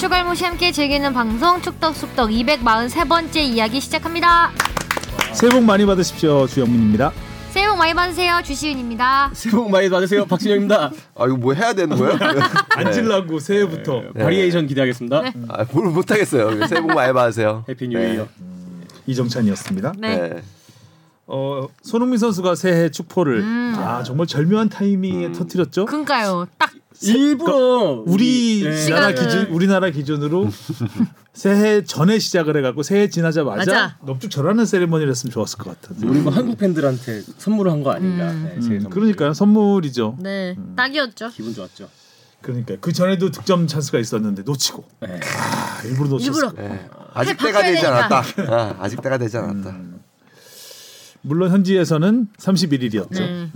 축알못이 함께 즐기는 방송 축덕쑥덕 243번째 이야기 시작합니다. 새해 복 많이 받으십시오. 주영민입니다. 새해 복 많이 받으세요. 주시은입니다. 새해 복 많이 받으세요. 박진영입니다. 아 이거 뭐 해야 되는 거예요? 앉으려고 새해부터 네. variation 기대하겠습니다. 아, 뭘 못하겠어요. 새해 복 많이 받으세요. Happy New Year. 이정찬이었습니다. 네. 네. 어, 손흥민 선수가 새해 축포를 아 정말 절묘한 타이밍에 터뜨렸죠. 그러니까요. 딱 일부러 우리나라 시간을- 기준 우리나라 기준으로 새해 전에 시작을 해갖고 새해 지나자마자 맞아. 넙죽 절하는 세리머니를 했으면 좋았을 것 같은데. 우리 뭐 한국 팬들한테 선물을 한 거 아닌가. 네, 새해 음, 선물. 그러니까요 선물이죠. 네, 딱이었죠. 기분 좋았죠. 그러니까 그 전에도 득점 찬스가 있었는데 놓치고 네. 아, 일부러 놓쳤어. 네. 아직 때가 되지. 않았다. 아, 아직 때가 되지 않았다. 물론 현지에서는 31일이었죠. 네.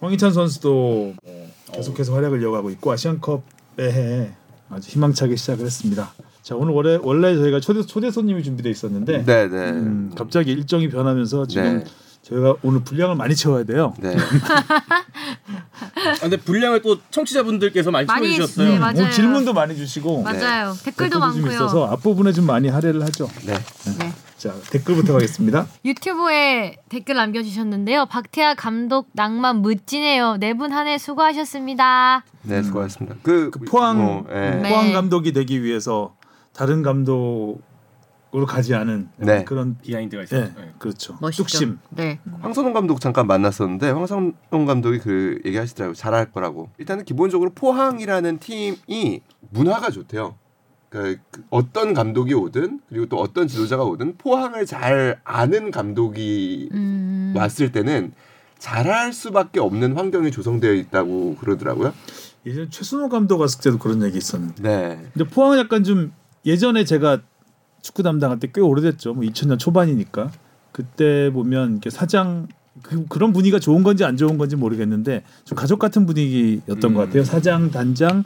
황희찬 선수도 뭐 계속해서 활약을 이어가고 있고 아시안컵의 해 아주 희망차게 시작을 했습니다. 자 오늘 원래 원래 저희가 초대 초대 손님이 준비돼 있었는데 네, 네. 음, 갑자기 일정이 변하면서 지금 네. 저희가 오늘 분량을 많이 채워야 돼요. 네. 아, 근데 분량을 또 청취자분들께서 많이 많이 채워주셨어요. 네, 맞아요. 오늘 질문도 많이 주시고 맞아요. 댓글도 댓글도 좀 많고요. 있어서 앞부분에 좀 많이 할애를 하죠. 네. 네. 자 댓글부터 가겠습니다. 유튜브에 댓글 남겨주셨는데요. 박태하 감독 낭만 멋지네요. 네 분 한 해 수고하셨습니다. 네, 수고하셨습니다. 그, 그 포항 어, 예. 네. 포항 감독이 되기 위해서 다른 감독 으로 가지 않은 네. 그런 비하인드가 있어요. 예 네. 그렇죠. 멋있죠. 뚝심. 네. 황선홍 감독 잠깐 만났었는데 황선홍 감독이 그 얘기하시더라고요. 잘할 거라고. 일단은 기본적으로 포항이라는 팀이 문화가 좋대요. 그러니까 그 어떤 감독이 오든 그리고 또 어떤 지도자가 오든 포항을 잘 아는 감독이 음. 왔을 때는 잘할 수밖에 없는 환경이 조성되어 있다고 그러더라고요. 예전 최순호 감독 왔을 때도 그런 얘기 있었는데. 네. 근데 포항은 약간 좀 예전에 제가 축구 담당할 때 꽤 오래됐죠. 뭐 2000년 초반이니까 그때 보면 이렇게 사장 그, 그런 분위기가 좋은 건지 안 좋은 건지 모르겠는데 좀 가족 같은 분위기였던 음. 것 같아요. 사장, 단장,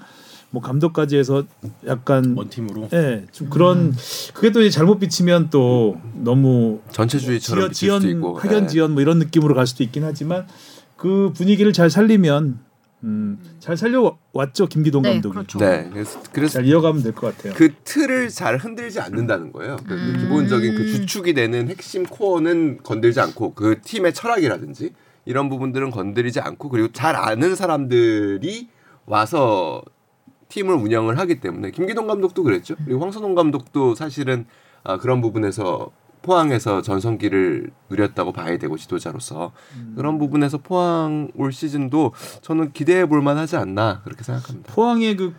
뭐 감독까지 해서 약간 원 팀으로. 예, 좀 그런 그게 또 이제 잘못 비치면 또 너무 전체주의처럼 지연, 비칠 수도 지연 있고. 학연 네. 지연 뭐 이런 느낌으로 갈 수도 있긴 하지만 그 분위기를 잘 살리면 음, 잘 살려왔죠 김기동 네, 감독이 그렇죠. 네. 그래서, 그래서 잘 이어가면 될 것 같아요. 그 틀을 잘 흔들지 않는다는 거예요. 그 음. 기본적인 그 주축이 되는 핵심 코어는 건들지 않고 그 팀의 철학이라든지 이런 부분들은 건드리지 않고 그리고 잘 아는 사람들이 와서 팀을 운영을 하기 때문에 김기동 감독도 그랬죠. 그리고 황선홍 감독도 사실은 아, 그런 부분에서 포항에서 전성기를 누렸다고 봐야 되고 지도자로서 그런 부분에서 포항 올 시즌도 저는 기대해 볼 만하지 않나 그렇게 생각합니다. 포항의 그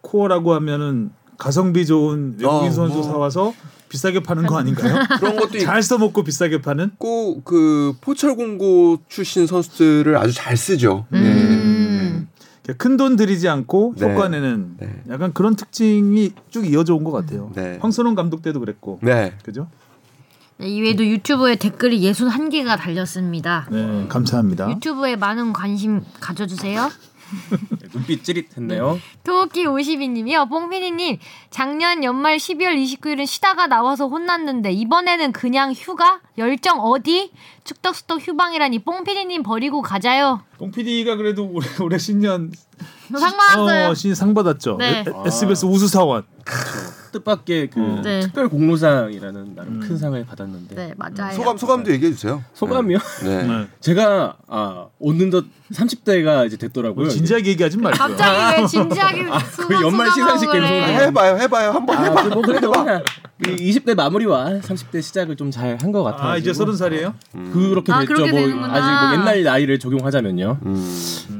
코어라고 하면은 가성비 좋은 외국인 어, 선수 뭐. 사와서 비싸게 파는 거 아닌가요? 그런 것도 잘 써먹고 비싸게 파는 있고 그 포철 공고 출신 선수들을 아주 잘 쓰죠. 음. 큰 돈 들이지 않고 네. 효과 내는 네. 약간 그런 특징이 쭉 이어져 온 것 같아요. 네. 황선홍 감독 때도 그랬고 네. 그죠? 네, 이외에도 유튜브에 댓글이 61개가 달렸습니다. 네 감사합니다. 유튜브에 많은 관심 가져주세요. 눈빛 찌릿했네요. 토끼 52님이요. 뽕피디님 작년 연말 12월 29일은 쉬다가 나와서 혼났는데 이번에는 그냥 휴가? 열정 어디? 축덕수덕 휴방이라니 뽕피디님 버리고 가자요. 뽕 PD가 그래도 올해, 올해 신년 상 받았어요. 어, 신상 받았죠. 네. 에- SBS 우수사원. 뜻밖의 그 음. 네. 특별 공로상이라는 나름 큰 상을 받았는데 네 맞아요. 소감 소감도 얘기해 주세요. 소감이요? 네. 네. 제가 아 어느덧 30대가 이제 됐더라고요. 진지하게 얘기하지 말고. 갑자기 왜 진지하게 아, 그 연말 시상식 아, 해봐요, 해봐요, 한번 아, 해봐. 뭐 그래도 이 20대 마무리와 30대 시작을 좀 잘 한 것 같아요. 아 이제 서른 살이에요? 그렇게 아, 됐죠. 그렇게 뭐 되는구나. 아직 뭐 옛날 나이를 적용하자면요. 음.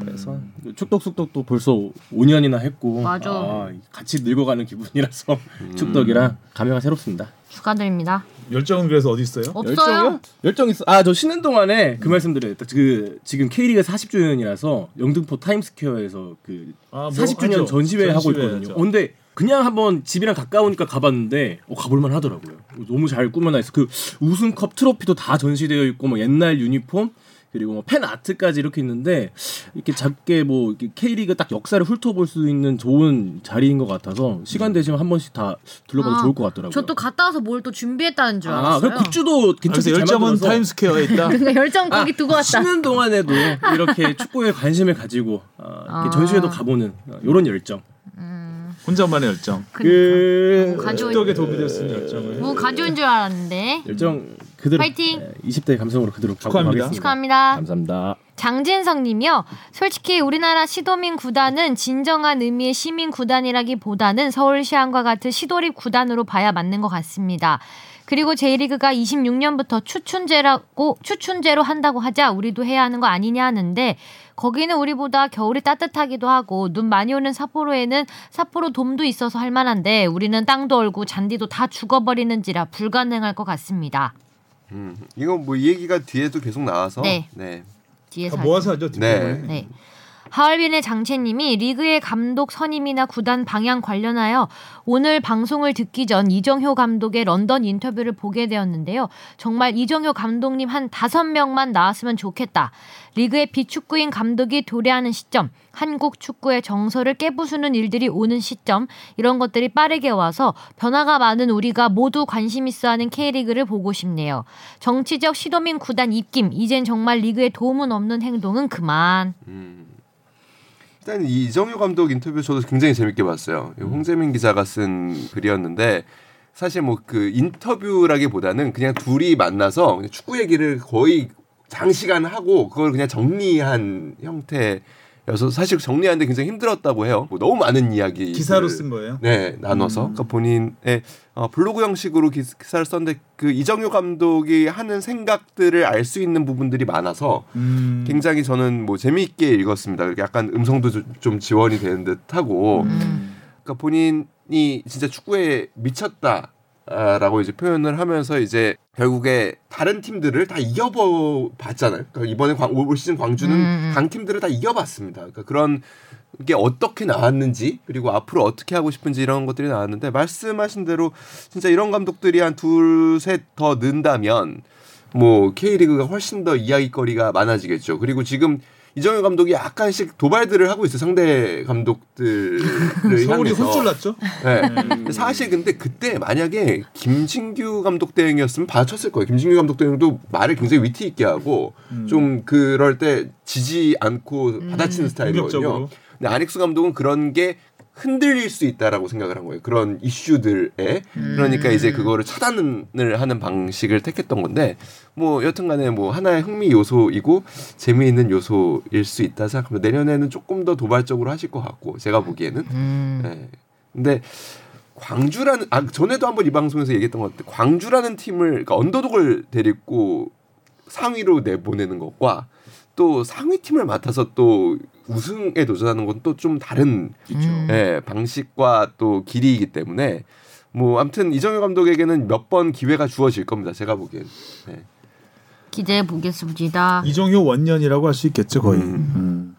그래서 축덕숙덕도 벌써 5년이나 했고 맞아. 아, 같이 늙어가는 기분이라서 축덕이랑 감회가 새롭습니다. 축하드립니다. 열정은 그래서 어디 있어요? 없어요? 열정 있어. 아 저 쉬는 동안에 그 말씀드려요. 그 지금 K리그 40주년이라서 영등포 타임스퀘어에서 그 아, 뭐 40주년 하죠. 전시회 하고 있거든요. 하죠. 어, 근데 그냥 한번 집이랑 가까우니까 가봤는데 어, 가볼만 하더라고요. 너무 잘 꾸며놔 있어. 그 우승컵 트로피도 다 전시되어 있고 뭐 옛날 유니폼 그리고 뭐 팬 아트까지 이렇게 있는데 이렇게 작게 뭐 이렇게 K리그 딱 역사를 훑어볼 수 있는 좋은 자리인 것 같아서 시간 되시면 한 번씩 다 둘러봐도 아, 좋을 것 같더라고요. 저 또 갔다 와서 뭘 또 준비했다는 줄 아, 알았어요. 그 굿즈도 잘 열정은 타임스퀘어에 있다. 그러니까 열정 거기 아, 두고 왔다. 쉬는 동안에도 이렇게 축구에 관심을 가지고 어, 아. 전시회도 가보는 어, 이런 열정. 혼자만의 열정. 그뭐 가져온 축덕에 도움이 있는 열정을. 뭐 가져온 줄 알았는데. 열정 그대로 파이팅! 네, 20대 감성으로 그대로 축하합니다. 축하합니다. 감사합니다. 장진성님이요. 솔직히 우리나라 시도민 구단은 진정한 의미의 시민 구단이라기보다는 서울시안과 같은 시도립 구단으로 봐야 맞는 것 같습니다. 그리고 J리그가 26년부터 추춘제라고 추춘제로 한다고 하자 우리도 해야 하는 거 아니냐 하는데 거기는 우리보다 겨울이 따뜻하기도 하고 눈 많이 오는 삿포로에는 삿포로 돔도 있어서 할 만한데 우리는 땅도 얼고 잔디도 다 죽어버리는지라 불가능할 것 같습니다. 음, 이거 뭐이 얘기가 뒤에도 계속 나와서 네. 네. 뒤에서 다 모아서 하죠. 네. 네. 하얼빈의 장채님이 리그의 감독 선임이나 구단 방향 관련하여 오늘 방송을 듣기 전 이정효 감독의 런던 인터뷰를 보게 되었는데요. 정말 이정효 감독님 한 다섯 명만 나왔으면 좋겠다. 리그의 비축구인 감독이 도래하는 시점, 한국 축구의 정서를 깨부수는 일들이 오는 시점, 이런 것들이 빠르게 와서 변화가 많은 우리가 모두 관심 있어 하는 K리그를 보고 싶네요. 정치적 시도민 구단 입김, 이젠 정말 리그에 도움은 없는 행동은 그만. 음. 일단 이 이정효 감독 인터뷰 저도 굉장히 재밌게 봤어요. 이거 홍재민 기자가 쓴 글이었는데 사실 뭐 그 인터뷰라기보다는 그냥 둘이 만나서 축구 얘기를 거의 장시간 하고 그걸 그냥 정리한 형태 여서 사실 정리하는데 굉장히 힘들었다고 해요. 뭐 너무 많은 이야기 기사로 쓴 거예요. 네 나눠서 그러니까 본인의 어, 블로그 형식으로 기, 기사를 썼는데 그 이정효 감독이 하는 생각들을 알 수 있는 부분들이 많아서 음. 굉장히 저는 뭐 재미있게 읽었습니다. 약간 음성도 좀- 좀 지원이 되는 듯하고, 음. 그러니까 본인이 진짜 축구에 미쳤다 라고 이제 표현을 하면서 이제 결국에 다른 팀들을 다 이겨보 봤잖아요. 그러니까 이번에 광, 올 시즌 광주는 음. 강 팀들을 다 이겨봤습니다. 그러니까 그런 게 어떻게 나왔는지 그리고 앞으로 어떻게 하고 싶은지 이런 것들이 나왔는데 말씀하신 대로 진짜 이런 감독들이 한 둘 셋 더 는다면 뭐 K리그가 훨씬 더 이야기거리가 많아지겠죠. 그리고 지금 이정효 감독이 약간씩 도발들을 하고 있어요. 상대 감독들을 서울이 향해서. 혼쭐 났죠. 네. 근데 사실 근데 그때 만약에 김진규 감독 대행이었으면 받아쳤을 거예요. 김진규 감독 대행도 말을 굉장히 위트 있게 하고 음. 좀 그럴 때 지지 않고 받아치는 스타일이거든요. 공격적으로. 근데 아닉스 감독은 그런 게 흔들릴 수 있다라고 생각을 한 거예요. 그런 이슈들에 그러니까 이제 그거를 차단을 하는 방식을 택했던 건데 뭐 여튼간에 뭐 하나의 흥미 요소이고 재미있는 요소일 수 있다 생각합니다. 내년에는 조금 더 도발적으로 하실 것 같고 제가 보기에는 음. 네. 근데 광주라는 아 전에도 한번 이 방송에서 얘기했던 것 같은데 광주라는 팀을 그러니까 언더독을 데리고 상위로 내보내는 것과 또 상위 팀을 맡아서 또 우승에 도전하는 건 또 좀 다른 음. 예, 방식과 또 길이이기 때문에 뭐 아무튼 이정효 감독에게는 몇 번 기회가 주어질 겁니다. 제가 보기엔. 네. 기대해 보겠습니다. 이종효 원년이라고 할 수 있겠죠 거의. 음. 음.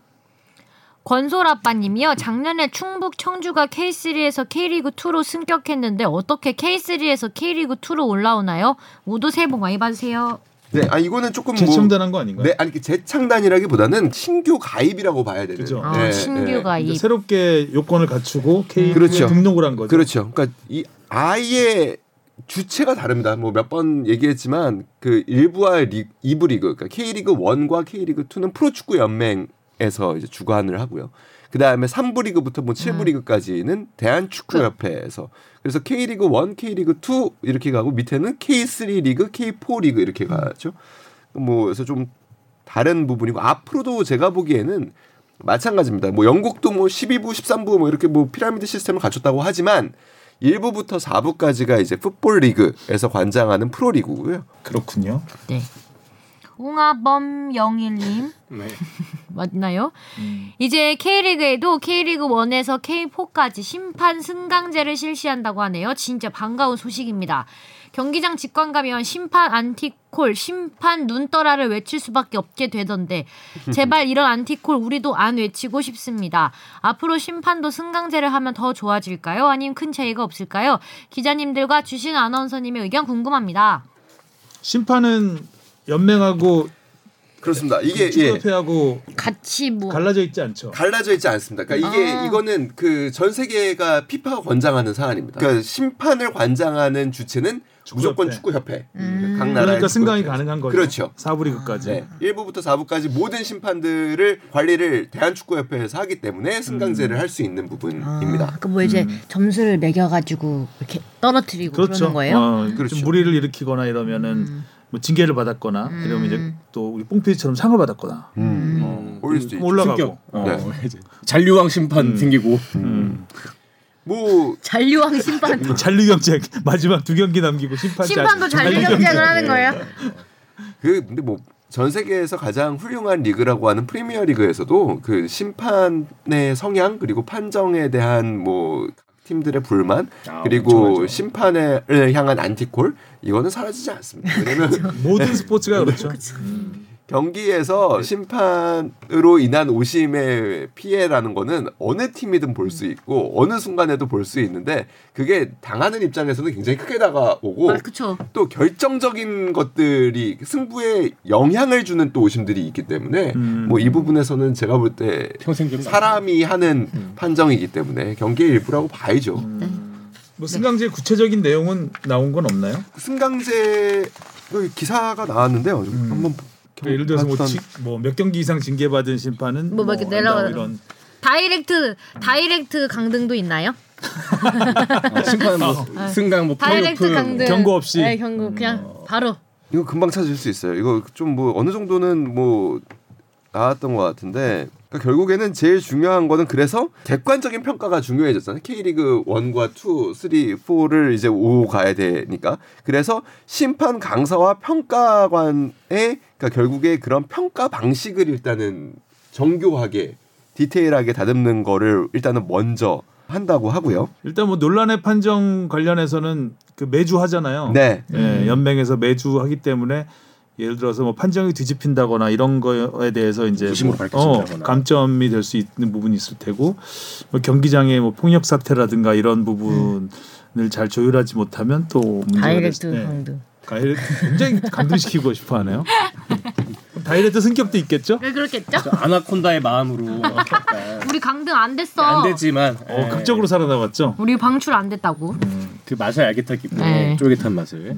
권솔 아빠님이요. 작년에 충북 청주가 K3에서 K리그 2로 승격했는데 어떻게 K3에서 K리그 2로 올라오나요? 모두 새해 복 많이 받으세요. 네, 아 이거는 조금 뭐 재첨단한 거 아닌가요? 네, 아니 재창단이라기보다는 신규 가입이라고 봐야 되는. 그죠. 아, 네, 신규 네. 가입. 새롭게 요건을 갖추고 K리그에 그렇죠. 등록을 한 거죠. 그렇죠. 그러니까 이 아예 주체가 다릅니다. 뭐 몇 번 얘기했지만 그 일부와 리, 이부 리그, 그러니까 K리그 1과 K리그 2는 프로축구 연맹에서 이제 주관을 하고요. 그 다음에 3부 리그부터 뭐 7부 리그까지는 대한축구협회에서 그래서 K리그 1, K리그 2 이렇게 가고 밑에는 K3 리그, K4 리그 이렇게 가죠. 뭐 그래서 좀 다른 부분이고 앞으로도 제가 보기에는 마찬가지입니다. 뭐 영국도 뭐 12부, 13부 뭐 이렇게 뭐 피라미드 시스템을 갖췄다고 하지만 1부부터 4부까지가 이제 풋볼 리그에서 관장하는 프로 리그고요. 그렇군요. 네. 홍아범 영일님 네. 맞나요? 음. 이제 K리그에도 K리그 1에서 K4까지 심판 승강제를 실시한다고 하네요. 진짜 반가운 소식입니다. 경기장 직관 가면 심판 안티콜, 심판 눈떠라를 외칠 수밖에 없게 되던데 제발 이런 안티콜 우리도 안 외치고 싶습니다. 앞으로 심판도 승강제를 하면 더 좋아질까요? 아니면 큰 차이가 없을까요? 기자님들과 주신 아나운서님의 의견 궁금합니다. 심판은 연맹하고 그렇습니다. 이게 예. 축구협회하고 같이 뭐 갈라져 있지 않죠. 갈라져 있지 않습니다. 그러니까 이게 아. 이거는 그 전 세계가 피파가 관장하는 사안입니다. 그러니까 심판을 관장하는 주체는 무조건 축구협회. 축구 협회. 음. 각 나라의 그러니까 승강이 축구협회. 가능한 거죠. 그렇죠. 사부리그까지. 네. 1부부터 4부까지 모든 심판들을 관리를 대한축구협회에서 하기 때문에 승강제를 할수 있는 부분입니다. 그뭐 이제 점수를 매겨가지고 이렇게 떨어뜨리고 그 그렇죠. 러는 거예요? 어, 그렇죠. 좀 무리를 일으키거나 이러면은 뭐 징계를 받았거나 이러면 이제 또 우리 뽕피디처럼 상을 받았거나 음. 어, 올릴 수도 있죠. 올라가고. 어, 네. 이제 잔류왕 심판 생기고 음. 뭐 잔류왕 심판 잔류 경쟁 마지막 두 경기 남기고 심판 심판도 잔류 경쟁을 하는 거예요? 그 근데 뭐 전 세계에서 가장 훌륭한 리그라고 하는 프리미어 리그에서도 그 심판의 성향 그리고 판정에 대한 뭐 팀들의 불만 아, 그리고 엄청나죠. 심판을 향한 안티콜 이거는 사라지지 않습니다. 왜냐면 모든 스포츠가 그렇죠. 경기에서 심판으로 인한 오심의 피해라는 거는 어느 팀이든 볼 수 있고 어느 순간에도 볼 수 있는데 그게 당하는 입장에서는 굉장히 크게 다가오고 아. 또 결정적인 것들이 승부에 영향을 주는 또 오심들이 있기 때문에 음. 뭐이 부분에서는 제가 볼 때 사람이 하는 판정이기 때문에 경기의 일부라고 봐야죠. 뭐 승강제 구체적인 내용은 나온 건 없나요? 승강제 그 기사가 나왔는데요. 음. 한번 그러니까 예를 들어서 뭐몇 경기 이상 징계 받은 심판은 뭐 이렇게 한다고 내려가는 이런 direct direct 강등도 있나요? 어, 심판 뭐 승강 뭐 direct 플레이오프 강등. 경고 없이? 네, 경고 그냥 바로. 이거 금방 찾을 수 있어요. 이거 좀 뭐 어느 정도는 뭐 나왔던 것 같은데 그러니까 결국에는 제일 중요한 거는 그래서 객관적인 평가가 중요해졌잖아요. K리그 1과 2, 3, 4를 이제 오고 가야 되니까 그래서 심판 강사와 평가관의 그러니까 결국에 그런 평가 방식을 일단은 정교하게 디테일하게 다듬는 거를 일단은 먼저 한다고 하고요. 일단 뭐 논란의 판정 관련해서는 그 매주 하잖아요. 네. 예, 연맹에서 매주 하기 때문에 예를 들어서 뭐 판정이 뒤집힌다거나 이런 거에 대해서 이제 뭐, 밝혀진다거나. 감점이 될 수 있는 부분이 있을 테고 뭐 경기장의 뭐 폭력 사태라든가 이런 부분을 잘 조율하지 못하면 또 문제가 direct 될 수- 네. 강등. direct 굉장히 강등시키고 싶어하네요. direct 승격도 있겠죠? 왜 그렇겠죠? 저 아나콘다의 마음으로 약간 우리 강등 안 됐어. 안 되지만 어, 예, 극적으로 살아남았죠. 우리 방출 안 됐다고. 그 맛을 알겠다 기쁨 네. 쫄깃한 맛을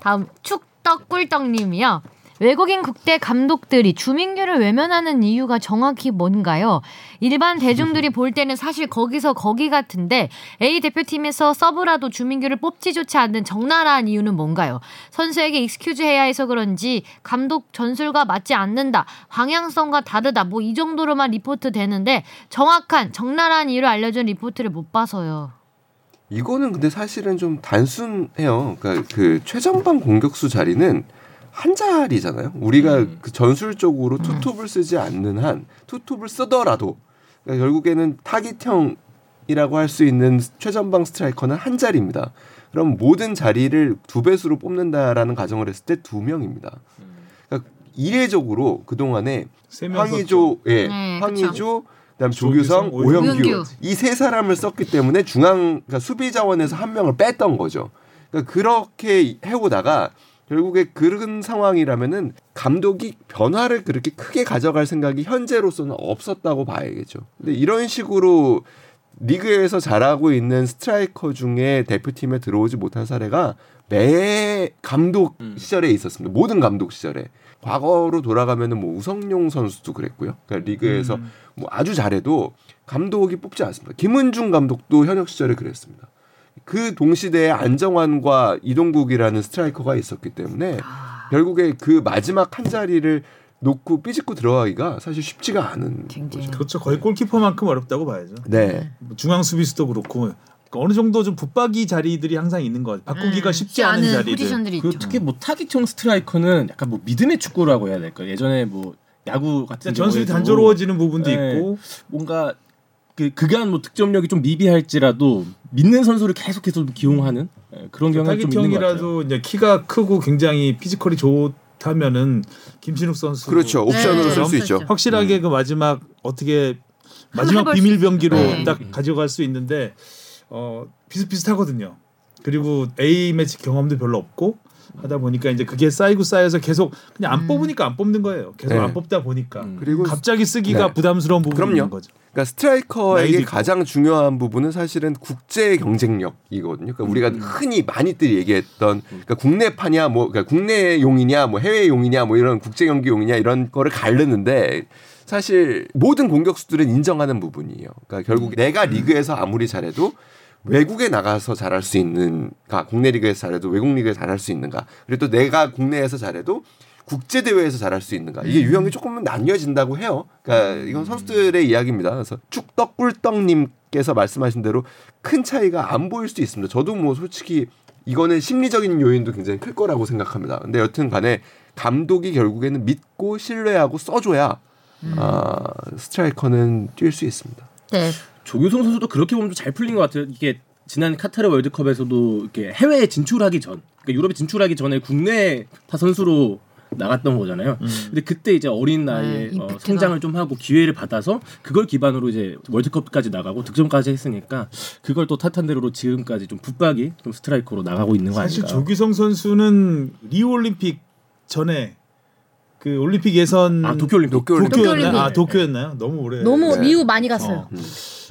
다음 축덕꿀떡님이요. 외국인 국대 감독들이 주민규를 외면하는 이유가 정확히 뭔가요? 일반 대중들이 볼 때는 사실 거기서 거기 같은데 A 대표팀에서 서브라도 주민규를 뽑지조차 않는 적나라한 이유는 뭔가요? 선수에게 excuse 해야 해서 그런지 감독 전술과 맞지 않는다, 방향성과 다르다, 뭐 이 정도로만 리포트 되는데 정확한 적나라한 이유를 알려준 리포트를 못 봐서요. 이거는 근데 사실은 좀 단순해요. 그러니까 그 최전방 공격수 자리는 한 자리잖아요. 우리가 음. 그 전술적으로 투톱을 쓰지 않는 한 투톱을 쓰더라도 그러니까 결국에는 타깃형이라고 할 수 있는 최전방 스트라이커는 한 자리입니다. 그럼 모든 자리를 두 배수로 뽑는다라는 가정을 했을 때 두 명입니다. 그러니까 이례적으로 그 동안에 황의조, 예, 네, 황의조, 그 다음 조규성, 조규성, 오영규 오영규. 이 세 사람을 썼기 때문에 중앙 그러니까 수비 자원에서 한 명을 뺐던 거죠. 그러니까 그렇게 해오다가 결국에 그런 상황이라면은 감독이 변화를 그렇게 크게 가져갈 생각이 현재로서는 없었다고 봐야겠죠. 근데 이런 식으로 리그에서 잘하고 있는 스트라이커 중에 대표팀에 들어오지 못한 사례가 매 감독 음. 시절에 있었습니다. 모든 감독 시절에. 과거로 돌아가면은 뭐 우성용 선수도 그랬고요. 그러니까 리그에서 음. 뭐 아주 잘해도 감독이 뽑지 않습니다. 김은중 감독도 현역 시절에 그랬습니다. 그 동시대에 안정환과 이동국이라는 스트라이커가 있었기 때문에 결국에 그 마지막 한 자리를 놓고 삐집고 들어가기가 사실 쉽지가 않은 굉장히. 거죠. 그렇죠. 거의 골키퍼만큼 어렵다고 봐야죠. 네. 뭐 중앙 수비수도 그렇고 그러니까 어느 정도 좀 붙박이 자리들이 항상 있는 거. 바꾸기가 음, 쉽지 않은 자리들. 포지션들이 그. 특히 뭐 타깃형 스트라이커는 약간 뭐 믿음의 축구라고 해야 될까요? 예전에 뭐 야구 같은 전술이 경우에도 단조로워지는 부분도 네. 있고 뭔가 그 그간 뭐 득점력이 좀 미비할지라도 믿는 선수를 계속해서 기용하는 예, 그런 경향이 좀 있는 것 같아요. 타깃형이라도 이제 키가 크고 굉장히 피지컬이 좋다면은 김신욱 선수 그렇죠. 옵션으로 네, 쓸수 네. 있죠. 확실하게 그 마지막 어떻게 마지막 비밀 수 병기로 네. 딱 가져갈 수 있는데 어 비슷비슷하거든요. 그리고 A 매치 경험도 별로 없고 하다 보니까 이제 그게 쌓이고 쌓여서 계속 그냥 안 뽑으니까 안 뽑는 거예요. 계속 네. 안 뽑다 보니까 음. 그리고 갑자기 쓰기가 네. 부담스러운 부분이 그럼요. 있는 거죠. 그러니까 스트라이커에게. 가장 중요한 부분은 사실은 국제 경쟁력이거든요. 그러니까 우리가 흔히 많이들 얘기했던 그러니까 국내파냐 뭐 그러니까 국내용이냐 뭐 해외용이냐 뭐 이런 국제 경기용이냐 이런 거를 가르는데 사실 모든 공격수들은 인정하는 부분이에요. 그러니까 결국 내가 리그에서 아무리 잘해도 외국에 나가서 잘할 수 있는가 국내 리그에서 잘해도 외국 리그에서 잘할 수 있는가 그리고 또 내가 국내에서 잘해도 국제 대회에서 잘할 수 있는가 이게 유형이 조금은 나뉘어진다고 해요. 그러니까 이건 선수들의 이야기입니다. 그래서 쭉떡꿀떡님께서 말씀하신 대로 큰 차이가 안 보일 수도 있습니다. 저도 뭐 솔직히 이거는 심리적인 요인도 굉장히 클 거라고 생각합니다. 근데 여튼간에 감독이 결국에는 믿고 신뢰하고 써줘야 아, 스트라이커는 뛸 수 있습니다. 네. 조규성 선수도 그렇게 보면 좀잘 풀린 것 같아요. 이게 지난 카타르 월드컵에서도 이렇게 해외에 진출하기 전, 그러니까 유럽에 진출하기 전에 국내파 선수로 나갔던 거잖아요. 근데 그때 이제 어린 나이에 네, 어. 성장을 좀 하고 기회를 받아서 그걸 기반으로 이제 월드컵까지 나가고 득점까지 했으니까 그걸 또 탄탄대로 지금까지 좀 붙박이 좀 스트라이커로 나가고 있는 거 사실 아닌가. 조규성 선수는 리우 올림픽 전에 그 올림픽 예선 아 도쿄올림픽. 도쿄올림픽. 도쿄올림픽. 아 도쿄였나요? 너무 오래 너무 네. 미국 많이 갔어요. 어,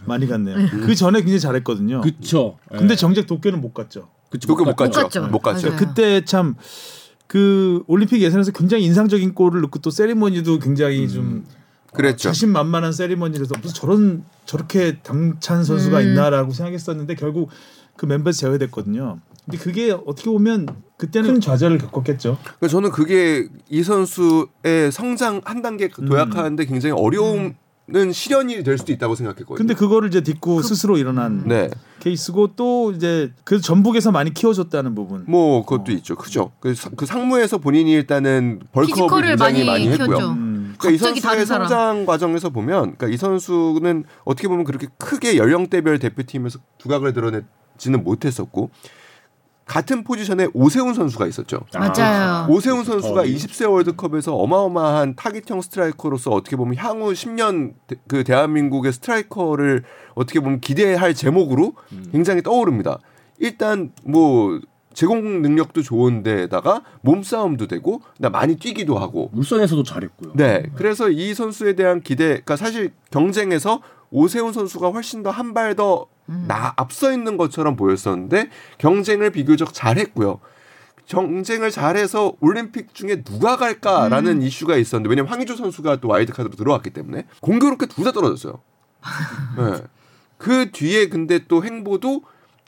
많이 갔네요. 그 전에 굉장히 잘했거든요. 그쵸. 근데 예. 정작 도쿄는 못 갔죠. 그쵸, 도쿄 못 갔죠. 갔죠. 갔죠. 못 갔죠. 맞아요. 그때 참 그 올림픽 예선에서 굉장히 인상적인 골을 넣고 또 세리머니도 굉장히 좀 그랬죠. 자신만만한 세리머니라서 무슨 저런 저렇게 당찬 선수가 음. 있나라고 생각했었는데 결국 그 멤버에서 제외됐거든요. 근데 그게 어떻게 보면 그때는 큰 좌절을 겪었겠죠. 그러니까 저는 그게 이 선수의 성장 한 단계 도약하는데 굉장히 어려움은 실현이 될 수도 있다고 생각했거든요. 근데 그거를 이제 딛고 스스로 일어난 네, 케이스고 또 이제 그 전북에서 많이 키워줬다는 부분. 뭐 그것도 있죠. 그죠? 그, 사- 그 상무에서 본인이 일단은 벌크업을 굉장히 많이 많이, 했고요. 음. 그러니까 이 선수의 다른 사람. 성장 과정에서 보면, 그러니까 이 선수는 어떻게 보면 그렇게 크게 연령대별 대표팀에서 두각을 드러내지는 못했었고 같은 포지션에 오세훈 선수가 있었죠. 맞아요. 오세훈 선수가 어, 네. 20세 월드컵에서 어마어마한 타깃형 스트라이커로서 어떻게 보면 향후 10년 대- 그 대한민국의 스트라이커를 어떻게 보면 기대할 제목으로 굉장히 떠오릅니다. 일단 뭐 제공 능력도 좋은데다가 몸싸움도 되고 나 많이 뛰기도 하고 물선에서도 잘했고요. 네. 그래서 이 선수에 대한 기대, 그러니까 사실 경쟁에서 오세훈 선수가 훨씬 더 한 발더나 앞서 있는 것처럼 보였었는데 경쟁을 비교적 잘했고요. 경쟁을 잘해서 올림픽 중에 누가 갈까라는 이슈가 있었는데 왜냐면 황의조 선수가 또 와일드카드로 들어왔기 때문에 공교롭게 둘 다 떨어졌어요. 네. 그 뒤에 근데 또 행보도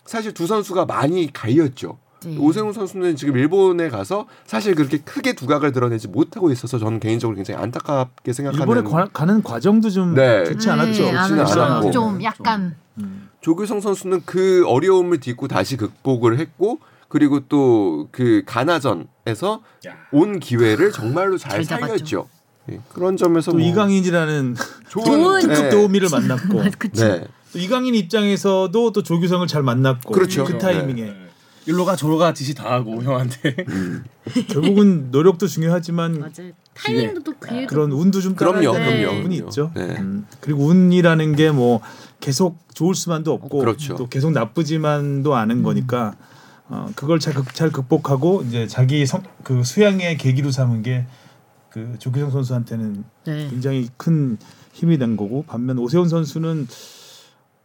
사실 두 선수가 많이 갈렸죠. 네. 오세훈 선수는 지금 일본에 가서 사실 그렇게 크게 두각을 드러내지 못하고 있어서 저는 개인적으로 굉장히 안타깝게 생각하는 일본에 과- 가는 과정도 좀 네. 좋지 않았죠. 네, 안 좋지는. 않았고. 좀 약간 조규성 선수는 그 어려움을 딛고 다시 극복을 했고 그리고 또 그 가나전에서 야. 온 기회를 정말로 잘, 잘 잡았죠. 살렸죠. 예, 그런 점에서 또뭐 이강인이라는 좋은, 좋은 특급 네. 도우미를 만났고. 네. 또 이강인 입장에서도 또 조규성을 잘 만났고 그렇죠. 그 네. 타이밍에 일로가 저로가 지시 다 하고 형한테. 결국은 노력도 중요하지만 맞아요. 타이밍도 또 기회도 그런 운도 좀 그럼요, 그럼요, 그럼요. 있죠. 네. 음, 그리고 운이라는 게 뭐 계속 좋을 수만도 없고 그렇죠. 또 계속 나쁘지만도 않은 거니까 어, 그걸 잘, 극- 잘 극복하고 이제 자기 성, 그 수양의 계기로 삼은 게 그 조규성 선수한테는 네. 굉장히 큰 힘이 된 거고 반면 오세훈 선수는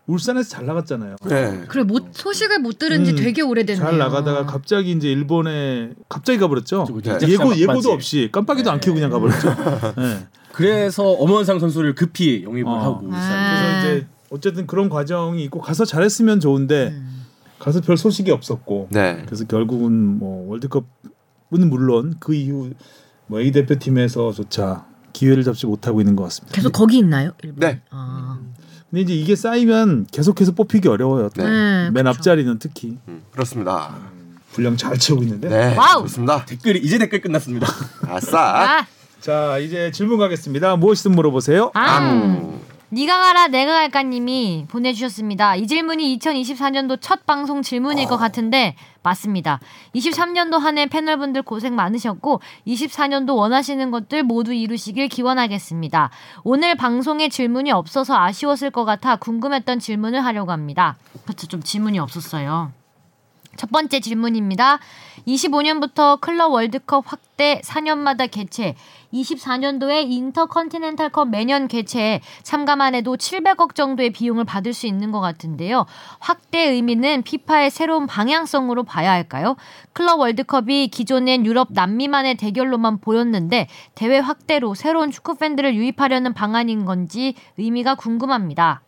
울산에서 잘 나갔잖아요. 네. 그래 못 소식을 못 들은 지 음, 되게 오래됐네요. 잘 나가다가 갑자기 이제 일본에 갑자기 가버렸죠. 네. 예고. 예고도 없이 깜빡이도 안 네. 켜고 그냥 가버렸죠. 네. 그래서 엄원상 선수를 급히 영입을 어. 하고 아. 울산. 그래서 이제 어쨌든 그런 과정이 있고 가서 잘했으면 좋은데 음. 가서 별 소식이 없었고 네. 그래서 결국은 뭐 월드컵은 물론 그 이후 뭐 A 대표팀에서조차 기회를 잡지 못하고 있는 것 같습니다. 계속 거기 있나요? 일본? 네. 아. 근데 이제 이게 쌓이면 계속해서 뽑히기 어려워요. 또. 네. 네, 맨 그쵸. 앞자리는 특히 음, 그렇습니다. 분량 잘 채우고 있는데. 네. wow. 좋습니다. 댓글이 이제 댓글 끝났습니다. 아싸. 아, 자 이제 질문 가겠습니다. 무엇이든 물어보세요. 아. 음. 니가 가라 내가 갈까님이 보내주셨습니다. 이 질문이 2024년도 첫 방송 질문일 것 같은데 맞습니다. 23년도 한 해 패널분들 고생 많으셨고 24년도 원하시는 것들 모두 이루시길 기원하겠습니다. 오늘 방송에 질문이 없어서 아쉬웠을 것 같아 궁금했던 질문을 하려고 합니다. 그렇죠, 좀 질문이 없었어요. 첫 번째 질문입니다. 25년부터 클럽 월드컵 확대 4년마다 개최, 24년도에 인터컨티넨탈컵 매년 개최 참가만 해도 700억 정도의 비용을 받을 수 있는 것 같은데요. 확대 의미는 피파의 새로운 방향성으로 봐야 할까요? 클럽 월드컵이 기존엔 유럽 남미만의 대결로만 보였는데 대회 확대로 새로운 축구 팬들을 유입하려는 방안인 건지 의미가 궁금합니다.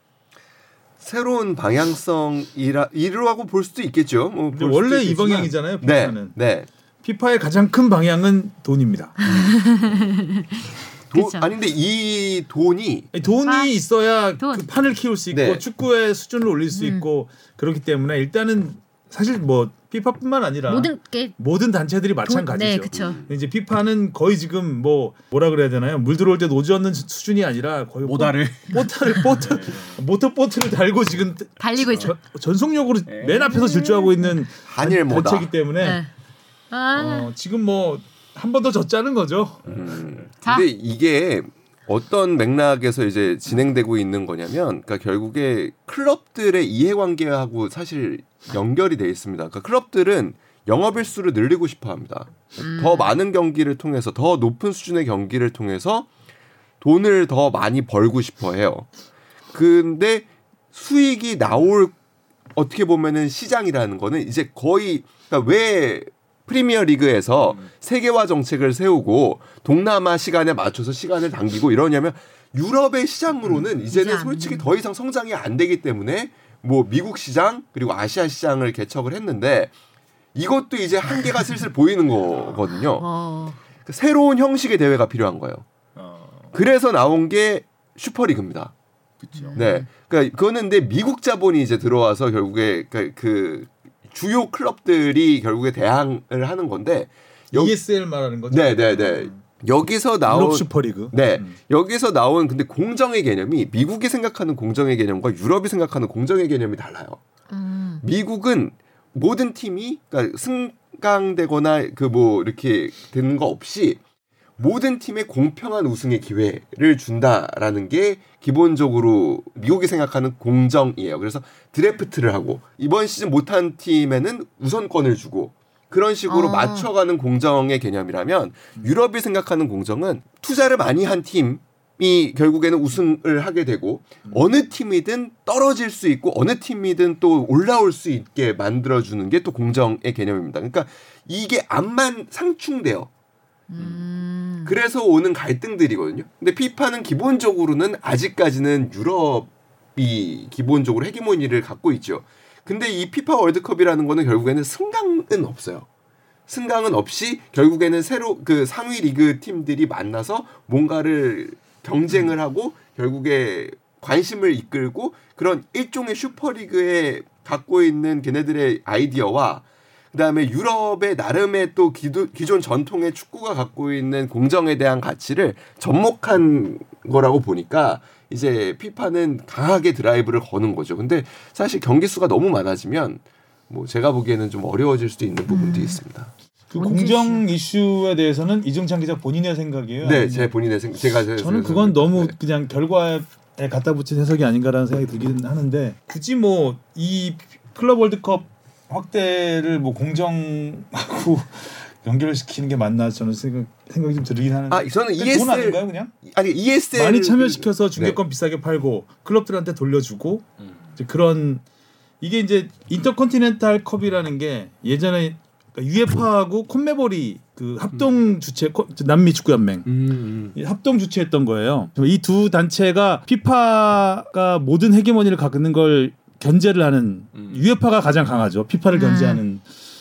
새로운 방향성이라 이라고 볼 수도 있겠죠. 뭐볼 수도 원래 이 있겠지만. 방향이잖아요. 네. 네. 피파의 가장 큰 방향은 돈입니다. 도. 아니 근데 이 돈이 아니, 돈이 아, 있어야 돈. 그 판을 키울 수 있고 네. 축구의 수준을 올릴 수 음. 있고 그렇기 때문에 일단은 사실 뭐 피파뿐만 아니라 모든 게 모든 단체들이 마찬가지죠. 네. 이제 피파는 거의 지금 뭐 뭐라 그래야 되나요? 물 들어올 때 노지 수- 수준이 아니라 거의 모다를 보트를 보트 모터 보트를 달고 지금 달리고. 저- 전속력으로 네. 맨 앞에서 질주하고 있는 한일 단- 모다. 단체이기 때문에 네. 아, 어, 지금 뭐 한 번 더 졌자는 거죠. 음. 자. 근데 이게 어떤 맥락에서 이제 진행되고 있는 거냐면, 그러니까 결국에 클럽들의 이해관계하고 사실 연결이 돼 있습니다. 그러니까 클럽들은 영업 일수를 늘리고 싶어합니다. 더 많은 경기를 통해서 더 높은 수준의 경기를 통해서 돈을 더 많이 벌고 싶어해요. 근데 수익이 나올 어떻게 보면은 시장이라는 거는 이제 거의 그러니까 왜 프리미어 리그에서 세계화 정책을 세우고 동남아 시간에 맞춰서 시간을 당기고 이러냐면 유럽의 시장으로는 이제는 이제 안 솔직히 더 이상 성장이 안 되기 때문에 뭐 미국 시장 그리고 아시아 시장을 개척을 했는데 이것도 이제 한계가 슬슬 보이는 거거든요. 어. 새로운 형식의 대회가 필요한 거예요. 그래서 나온 게 슈퍼리그입니다. 그렇죠. 네. 그러니까 그거는 근데 미국 자본이 이제 들어와서 결국에 그, 그 주요 클럽들이 결국에 대항을 하는 건데 여- ESL 말하는 거죠. 네, 네, 네. 여기서 나온 유럽 슈퍼리그. 네. 음. 여기서 나온 근데 공정의 개념이 미국이 생각하는 공정의 개념과 유럽이 생각하는 공정의 개념이 달라요. 음. 미국은 모든 팀이 그러니까 승강되거나 그 뭐 이렇게 되는 거 없이 모든 팀에 공평한 우승의 기회를 준다라는 게 기본적으로 미국이 생각하는 공정이에요. 그래서 드래프트를 하고 이번 시즌 못한 팀에는 우선권을 주고 그런 식으로 아. 맞춰가는 공정의 개념이라면 유럽이 생각하는 공정은 투자를 많이 한 팀 이 결국에는 우승을 하게 되고 어느 팀이든 떨어질 수 있고 어느 팀이든 또 올라올 수 있게 만들어 주는 게 또 공정의 개념입니다. 그러니까 이게 암만 상충돼요. 음. 그래서 오는 갈등들이거든요. 근데 피파는 기본적으로는 아직까지는 유럽이 기본적으로 헤게모니를 갖고 있죠. 근데 이 피파 월드컵이라는 거는 결국에는 승강은 없어요. 승강은 없이 결국에는 새로 그 상위 리그 팀들이 만나서 뭔가를 경쟁을 하고 결국에 관심을 이끌고 그런 일종의 슈퍼리그에 갖고 있는 걔네들의 아이디어와 그다음에 유럽의 나름의 또 기도, 기존 전통의 축구가 갖고 있는 공정에 대한 가치를 접목한 거라고 보니까 이제 피파는 강하게 드라이브를 거는 거죠. 근데 사실 경기 수가 너무 많아지면 뭐 제가 보기에는 좀 어려워질 수도 있는 부분도 있습니다. 그 공정 이슈에 대해서는 이정찬 기자 본인의 생각이에요. 네, 제 본인의 생 제가 제- 저는 제- 그건 너무 네. 그냥 결과에 갖다 붙인 해석이 아닌가라는 생각이 들기는 하는데 굳이 뭐 이 클럽 월드컵 확대를 뭐 공정하고 연결시키는 게 맞나 저는 생각 생각이 좀 들긴 하는데. 아 저는 그게 돈 아닌가요 그냥? 아니 ESL 많이 참여시켜서 네. 중계권 비싸게 팔고 클럽들한테 돌려주고 이제 그런 이게 이제 인터컨티넨탈 컵이라는 게 예전에 그러니까 UEFA하고 콘메볼이 그 합동 주최 코- 남미 축구 연맹 음, 이 합동 주최했던 거예요. 이 두 단체가 피파가 모든 헤게모니를 갖는 걸 견제를 하는 음. UEFA가 가장 강하죠. 피파를 음. 견제하는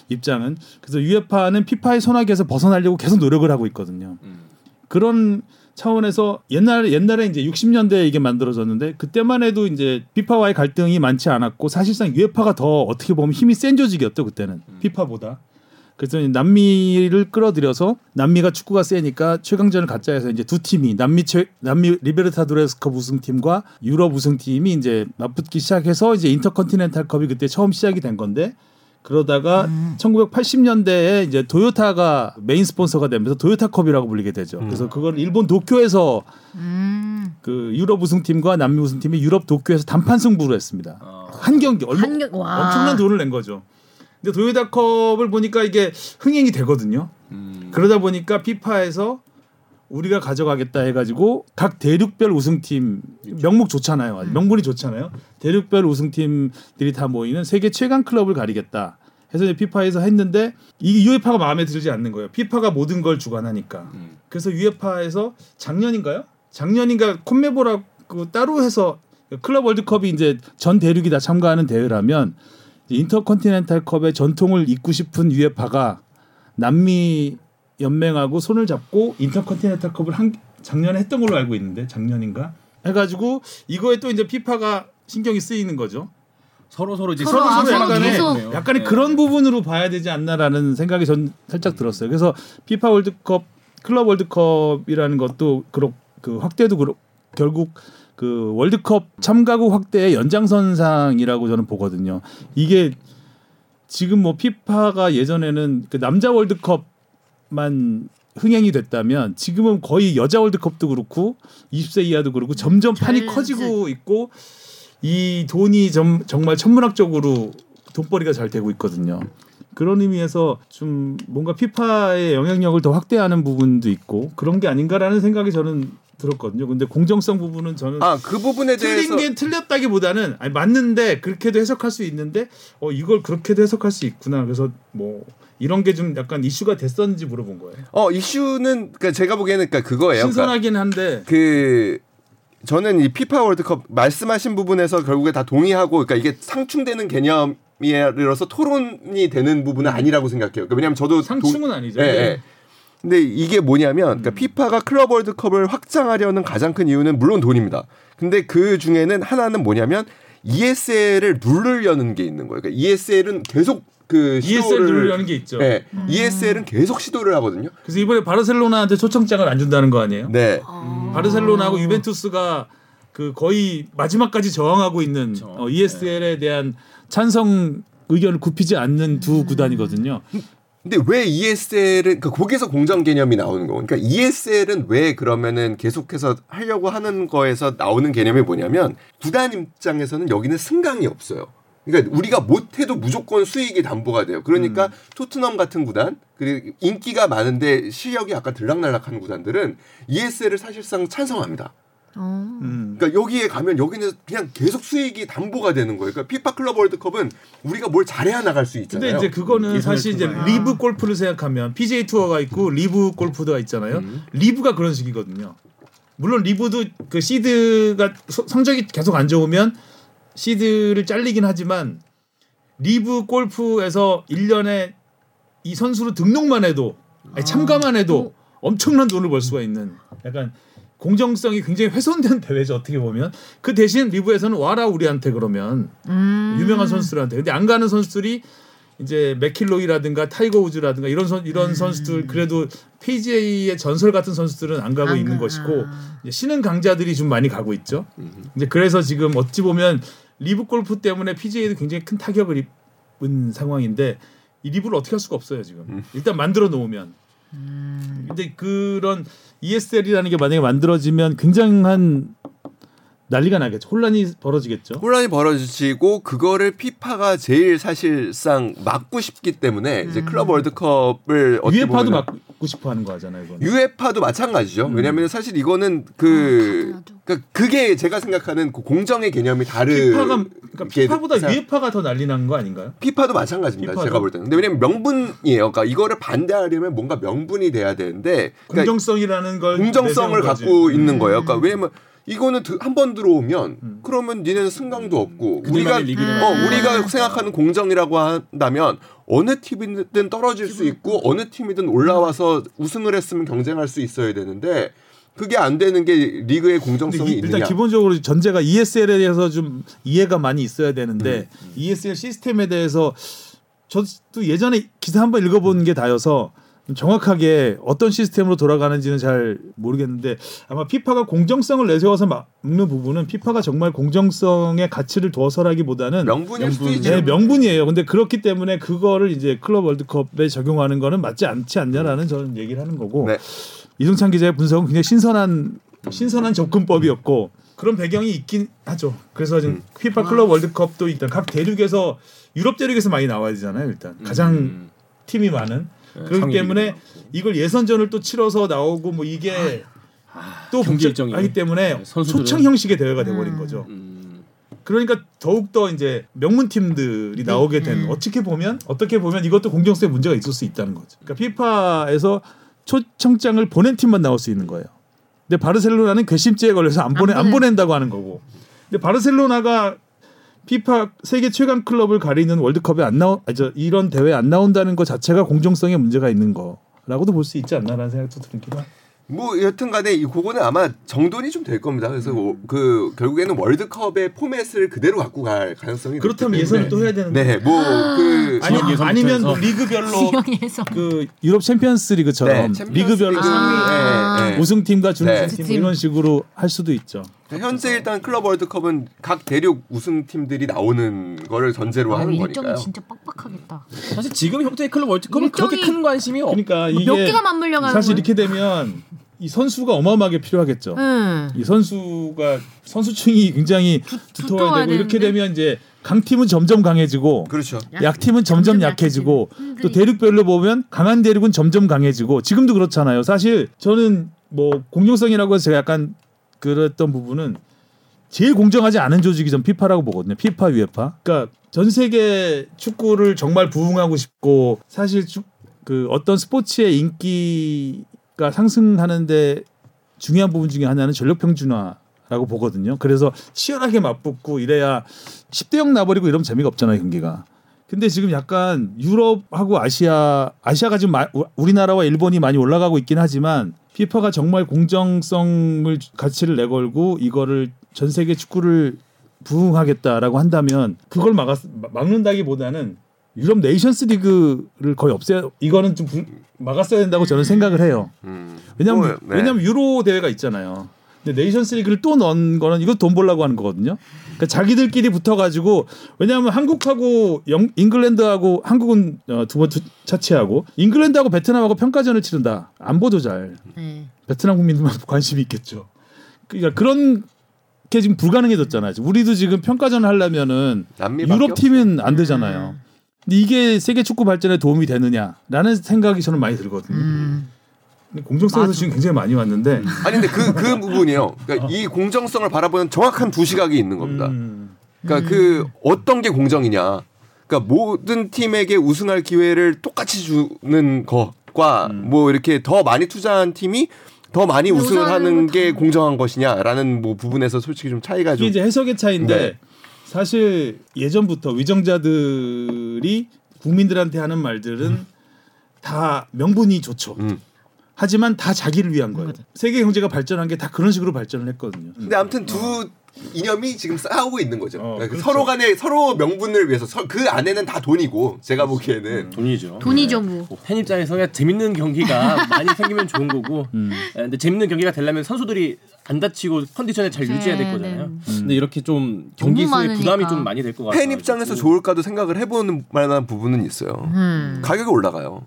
입장은 그래서 UEFA는 피파의 손아귀에서 벗어나려고 계속 노력을 하고 있거든요. 음. 그런 차원에서 옛날 옛날에 이제 60년대에 이게 만들어졌는데 그때만 해도 이제 피파와의 갈등이 많지 않았고 사실상 유에파가 더 어떻게 보면 힘이 센 조직이었죠 그때는 피파보다. 그래서 이제 남미를 끌어들여서 남미가 축구가 세니까 최강전을 갖자 해서 이제 두 팀이 남미 최 남미 리베르타도레스컵 우승팀과 유럽 우승팀이 이제 맞붙기 시작해서 이제 인터컨티넨탈컵이 그때 처음 시작이 된 건데 그러다가 1980년대에 이제 도요타가 메인 스폰서가 되면서 도요타컵이라고 불리게 되죠. 그래서 그걸 일본 도쿄에서 음. 그 유럽 우승팀과 남미 우승팀이 유럽 도쿄에서 단판 승부를 했습니다. 아. 한 경기 얼마 한 경- 와. 엄청난 돈을 낸 거죠. 근데 도요다컵을 보니까 이게 흥행이 되거든요. 음. 그러다 보니까 피파에서 우리가 가져가겠다 해가지고 각 대륙별 우승팀 명목 좋잖아요. 명분이 좋잖아요. 대륙별 우승팀들이 다 모이는 세계 최강 클럽을 가리겠다. 해서 이제 피파에서 했는데 이 UEFA가 마음에 들지 않는 거예요. 피파가 모든 걸 주관하니까. 음. 그래서 UEFA에서 작년인가요? 작년인가 콘메보라고 따로 해서 클럽 월드컵이 이제 전 대륙이 다 참가하는 대회라면 인터컨티넨탈컵의 전통을 잇고 싶은 UEFA가 남미 연맹하고 손을 잡고 인터컨티넨탈컵을 한 작년에 했던 걸로 알고 있는데 작년인가 해가지고 이거에 또 이제 피파가 신경이 쓰이는 거죠. 서로 서로 이제 서로, 아, 서로 약간의- 계속 약간의 네. 그런 부분으로 봐야 되지 않나라는 생각이 전 살짝 들었어요. 그래서 피파 월드컵 클럽 월드컵이라는 것도 그렇 그 확대도 그렇 결국 그 월드컵 참가국 확대의 연장선상이라고 저는 보거든요. 이게 지금 뭐 피파가 예전에는 그 남자 월드컵만 흥행이 됐다면 지금은 거의 여자 월드컵도 그렇고 20세 이하도 그렇고 점점 판이 잘- 커지고 있고 이 돈이 점, 정말 천문학적으로 돈벌이가 잘 되고 있거든요. 그런 의미에서 좀 뭔가 피파의 영향력을 더 확대하는 부분도 있고 그런 게 아닌가라는 생각이 저는 들었거든요. 근데 공정성 부분은 저는 아 그 부분에 대해서 틀린 게 틀렸다기보다는 아니 맞는데 그렇게도 해석할 수 있는데 어 이걸 그렇게도 해석할 수 있구나. 그래서 뭐 이런 게 좀 약간 이슈가 됐었는지 물어본 거예요. 어 이슈는 그러니까 제가 보기에는 그러니까 그거예요. 그러니까 신선하긴 한데 그 저는 이 피파 월드컵 말씀하신 부분에서 결국에 다 동의하고 그러니까 이게 상충되는 개념 이라서 토론이 되는 부분은 아니라고 생각해요. 그러니까 왜냐하면 저도 동- 상충은 아니죠. 예, 예. 근데 이게 뭐냐면 그러니까 피파가 클럽 월드컵을 확장하려는 가장 큰 이유는 물론 돈입니다. 근데 그 중에는 하나는 뭐냐면 ESL을 누르려는 게 있는 거예요. 그러니까 ESL은 계속 그 ESL 시도를 누르려는 게 있죠. 예. ESL은 계속 시도를 하거든요. 그래서 이번에 바르셀로나한테 초청장을 안 준다는 거 아니에요? 네. 어. 바르셀로나하고 유벤투스가 그 거의 마지막까지 저항하고 있는 그렇죠. 어, ESL에 대한 찬성 의견을 굽히지 않는 두 구단이거든요. 근데 왜 ESL은 그러니까 거기서 공정 개념이 나오는 거. 그러니까 ESL은 왜 그러면은 계속해서 하려고 하는 거에서 나오는 개념이 뭐냐면 구단 입장에서는 여기는 승강이 없어요. 그러니까 우리가 못해도 무조건 수익이 담보가 돼요. 그러니까 토트넘 같은 구단 그리고 인기가 많은데 실력이 약간 들락날락하는 구단들은 ESL을 사실상 찬성합니다. 어. 음. 그러니까 여기에 가면 여기는 그냥 계속 수익이 담보가 되는 거예요. 그러니까 피파 클럽 월드컵은 우리가 뭘 잘해야 나갈 수 근데 있잖아요. 이제 그거는 예선을 사실 이제. 리브 골프를 생각하면 PGA 투어가 있고 리브 골프가 있잖아요. 리브가 그런 식이거든요. 물론 리브도 그 시드가 소- 성적이 계속 안 좋으면 시드를 잘리긴 하지만 리브 골프에서 1년에 이 선수로 등록만 해도 아니, 참가만 해도 엄청난 돈을 벌 수가 있는 약간 공정성이 굉장히 훼손된 대회죠 어떻게 보면 그 대신 리브에서는 와라 우리한테 그러면 음. 유명한 선수들한테 근데 안 가는 선수들이 이제 맥킬로이라든가 타이거 우즈라든가 이런 선 이런 선수들 그래도 PGA의 전설 같은 선수들은 안 가고 안 있는 가- 것이고 아. 이제 신흥 강자들이 좀 많이 가고 있죠. 이제 그래서 지금 어찌 보면 리브 골프 때문에 PGA도 굉장히 큰 타격을 입은 상황인데 이 리브를 어떻게 할 수가 없어요 지금. 일단 만들어 놓으면. 근데 그런 ESL이라는 게 만약에 만들어지면 굉장한 난리가 나겠죠. 혼란이 벌어지겠죠. 혼란이 벌어지고 그거를 피파가 제일 사실상 막고 싶기 때문에 이제 클럽 월드컵을 보면은 막고 싶어 하는 거잖아요, 이건. UEFA도 마찬가지죠. 음. 왜냐하면 사실 이거는 그 아, 카드나도. 그러니까 그게 제가 생각하는 그 공정의 개념이 다르. 피파가 그러니까 게 피파보다 사- UEFA가 더 난리 난 거 아닌가요? 피파도 마찬가지입니다. 피파도? 제가 볼 때는. 근데 왜냐면 명분이에요. 그러니까 이거를 반대하려면 뭔가 명분이 돼야 되는데 그러니까 공정성이라는 걸 공정성을 내세운 거지. 갖고 있는 음. 거예요. 그러니까 왜냐면 이거는 한 번 들어오면 음. 그러면 니네는 승강도 없고 우리가 리그를 어 음. 우리가 생각하는 공정이라고 한다면 어느 팀이든 떨어질 수 있고 어느 팀이든 올라와서 우승을 했으면 경쟁할 수 있어야 되는데 그게 안 되는 게 리그의 공정성이 이- 일단 있느냐. 기본적으로 전제가 ESL에 대해서 좀 이해가 많이 있어야 되는데 음. ESL 시스템에 대해서 저도 예전에 기사 한번 읽어본 게 다여서 정확하게 어떤 시스템으로 돌아가는지는 잘 모르겠는데 아마 피파가 공정성을 내세워서 막는 부분은 피파가 정말 공정성의 가치를 두어서라기보다는 명분일 수도 명분. 있죠. 네, 명분이에요. 근데 그렇기 때문에 그거를 이제 클럽 월드컵에 적용하는 거는 맞지 않지 않냐라는 저는 얘기를 하는 거고 네. 이승찬 기자의 분석은 굉장히 신선한 신선한 접근법이었고 그런 배경이 있긴 하죠. 그래서 지금 음. 피파 클럽 월드컵도 일단 각 대륙에서 유럽 대륙에서 많이 나와야 되잖아요. 일단 가장 음. 팀이 많은 그렇기 상위 때문에 많고. 이걸 예선전을 또 치러서 나오고 뭐 이게 또 경기 일정이 복잡하기 때문에 네, 선수들은- 초청 형식의 대회가 돼버린 거죠. 음. 그러니까 더욱 더 이제 명문 팀들이 나오게 된 음. 어떻게 보면 어떻게 보면 이것도 공정성에 문제가 있을 수 있다는 거죠. 그러니까 피파에서 초청장을 보낸 팀만 나올 수 있는 거예요. 근데 바르셀로나는 괘씸죄에 걸려서 안 보내 안 안. 보낸다고 하는 거고. 근데 바르셀로나가 피파 세계 최강 클럽을 가리는 월드컵에 안 나오 아, 저 이런 대회에 안 나온다는 것 자체가 공정성에 문제가 있는 거라고도 볼 수 있지 않나라는 생각도 합니다. 뭐 여튼간에 이 그거는 아마 정돈이 좀 될 겁니다. 그래서 오- 그 결국에는 월드컵의 포맷을 그대로 갖고 갈 가능성이 그렇다면 예선을 또 해야 되는데 네, 뭐그 아니, 해서. 뭐 리그별로 그 유럽 챔피언스 리그처럼 네, 챔피언스 리그별로 리그, 아. 예, 예. 우승팀과 준우승팀 네. 뭐 이런 식으로 할 수도 있죠. 현재 일단 클럽 월드컵은 각 대륙 우승팀들이 나오는 거를 전제로 아, 하는 일정이 거니까요. 진짜 빡빡하겠다. 사실 지금 형태의 클럽 월드컵은 그렇게 큰 관심이 없. 그러니까 이게 몇 개가 맞물려 가는 사실 거예요? 이렇게 되면 이 선수가 어마어마하게 필요하겠죠. 응. 이 선수가 선수층이 굉장히 두터워야 되고 이렇게 되는데. 되면 이제 강팀은 점점 강해지고 그렇죠. 약팀은 점점 점점 약해지고 약해지는 또 대륙별로 보면 강한 대륙은 점점 강해지고 지금도 그렇잖아요. 사실 저는 뭐 공정성이라고 해서 제가 약간 그랬던 부분은 제일 공정하지 않은 조직이 전 피파라고 보거든요. 피파, 유에파. 그러니까 전 세계 축구를 정말 부흥하고 싶고 사실 축, 그 어떤 스포츠의 인기가 상승하는데 중요한 부분 중에 하나는 전력 평준화 라고 보거든요. 그래서 치열하게 맞붙고 이래야 10대 0 나버리고 이러면 재미가 없잖아요, 경기가. 근데 지금 약간 유럽하고 아시아 아시아가 지금 마- 우- 우리나라와 일본이 많이 올라가고 있긴 하지만 피파가 정말 공정성을 가치를 내걸고 이거를 전 세계 축구를 부흥하겠다라고 한다면 그걸 막았 막는다기보다는 유럽 네이션스 리그를 거의 없애 이거는 좀 부- 막았어야 된다고 저는 생각을 해요. 음. 왜냐면 뭐, 네. 왜냐면 유로 대회가 있잖아요. 근데 네이션스 리그를 또 넣은 거는 이거 돈 벌라고 하는 거거든요. 그러니까 자기들끼리 붙어가지고 왜냐하면 한국하고 영, 잉글랜드하고 한국은 어, 두번 차치하고 잉글랜드하고 베트남하고 평가전을 치른다. 안 보도 잘 네. 베트남 국민들만 관심이 있겠죠. 그러니까 그런 게 지금 불가능해졌잖아요. 우리도 지금 평가전을 하려면은 유럽 팀은 안 되잖아요. 음. 근데 이게 세계 축구 발전에 도움이 되느냐라는 생각이 저는 많이 들거든요. 음. 공정성에서 맞아. 지금 굉장히 많이 왔는데 아니 근데 그그 부분이요. 그러니까 이 공정성을 바라보는 정확한 두 시각이 있는 겁니다. 음. 그러니까 그 어떤 게 공정이냐. 그러니까 모든 팀에게 우승할 기회를 똑같이 주는 것과 음. 뭐 이렇게 더 많이 투자한 팀이 더 많이 우승을 하는 건게 다- 공정한 것이냐라는 뭐 부분에서 솔직히 좀 차이가 이게 좀 이제 해석의 차이인데 네. 사실 예전부터 위정자들이 국민들한테 하는 말들은 다 명분이 좋죠. 음. 하지만 다 자기를 위한 거예요. 세계 경제가 발전한 게 다 그런 식으로 발전을 했거든요. 근데 아무튼 두 이념이 지금 싸우고 있는 거죠. 어, 그러니까 그렇죠. 서로 간에 서로 명분을 위해서 서- 그 안에는 다 돈이고 제가 보기에는 돈이죠. 돈이죠 뭐. 뭐팬 입장에서 그냥 재밌는 경기가 많이 생기면 좋은 거고. 음. 예, 근데 재밌는 경기가 되려면 선수들이 안 다치고 컨디션을 잘 유지해야 될 네, 거잖아요. 네. 근데 이렇게 좀 경기 수에 부담이. 좀 많이 될 것 같아요. 팬 입장에서 좋을까도 생각을 해보는 만한 부분은 있어요. 음. 가격이 올라가요.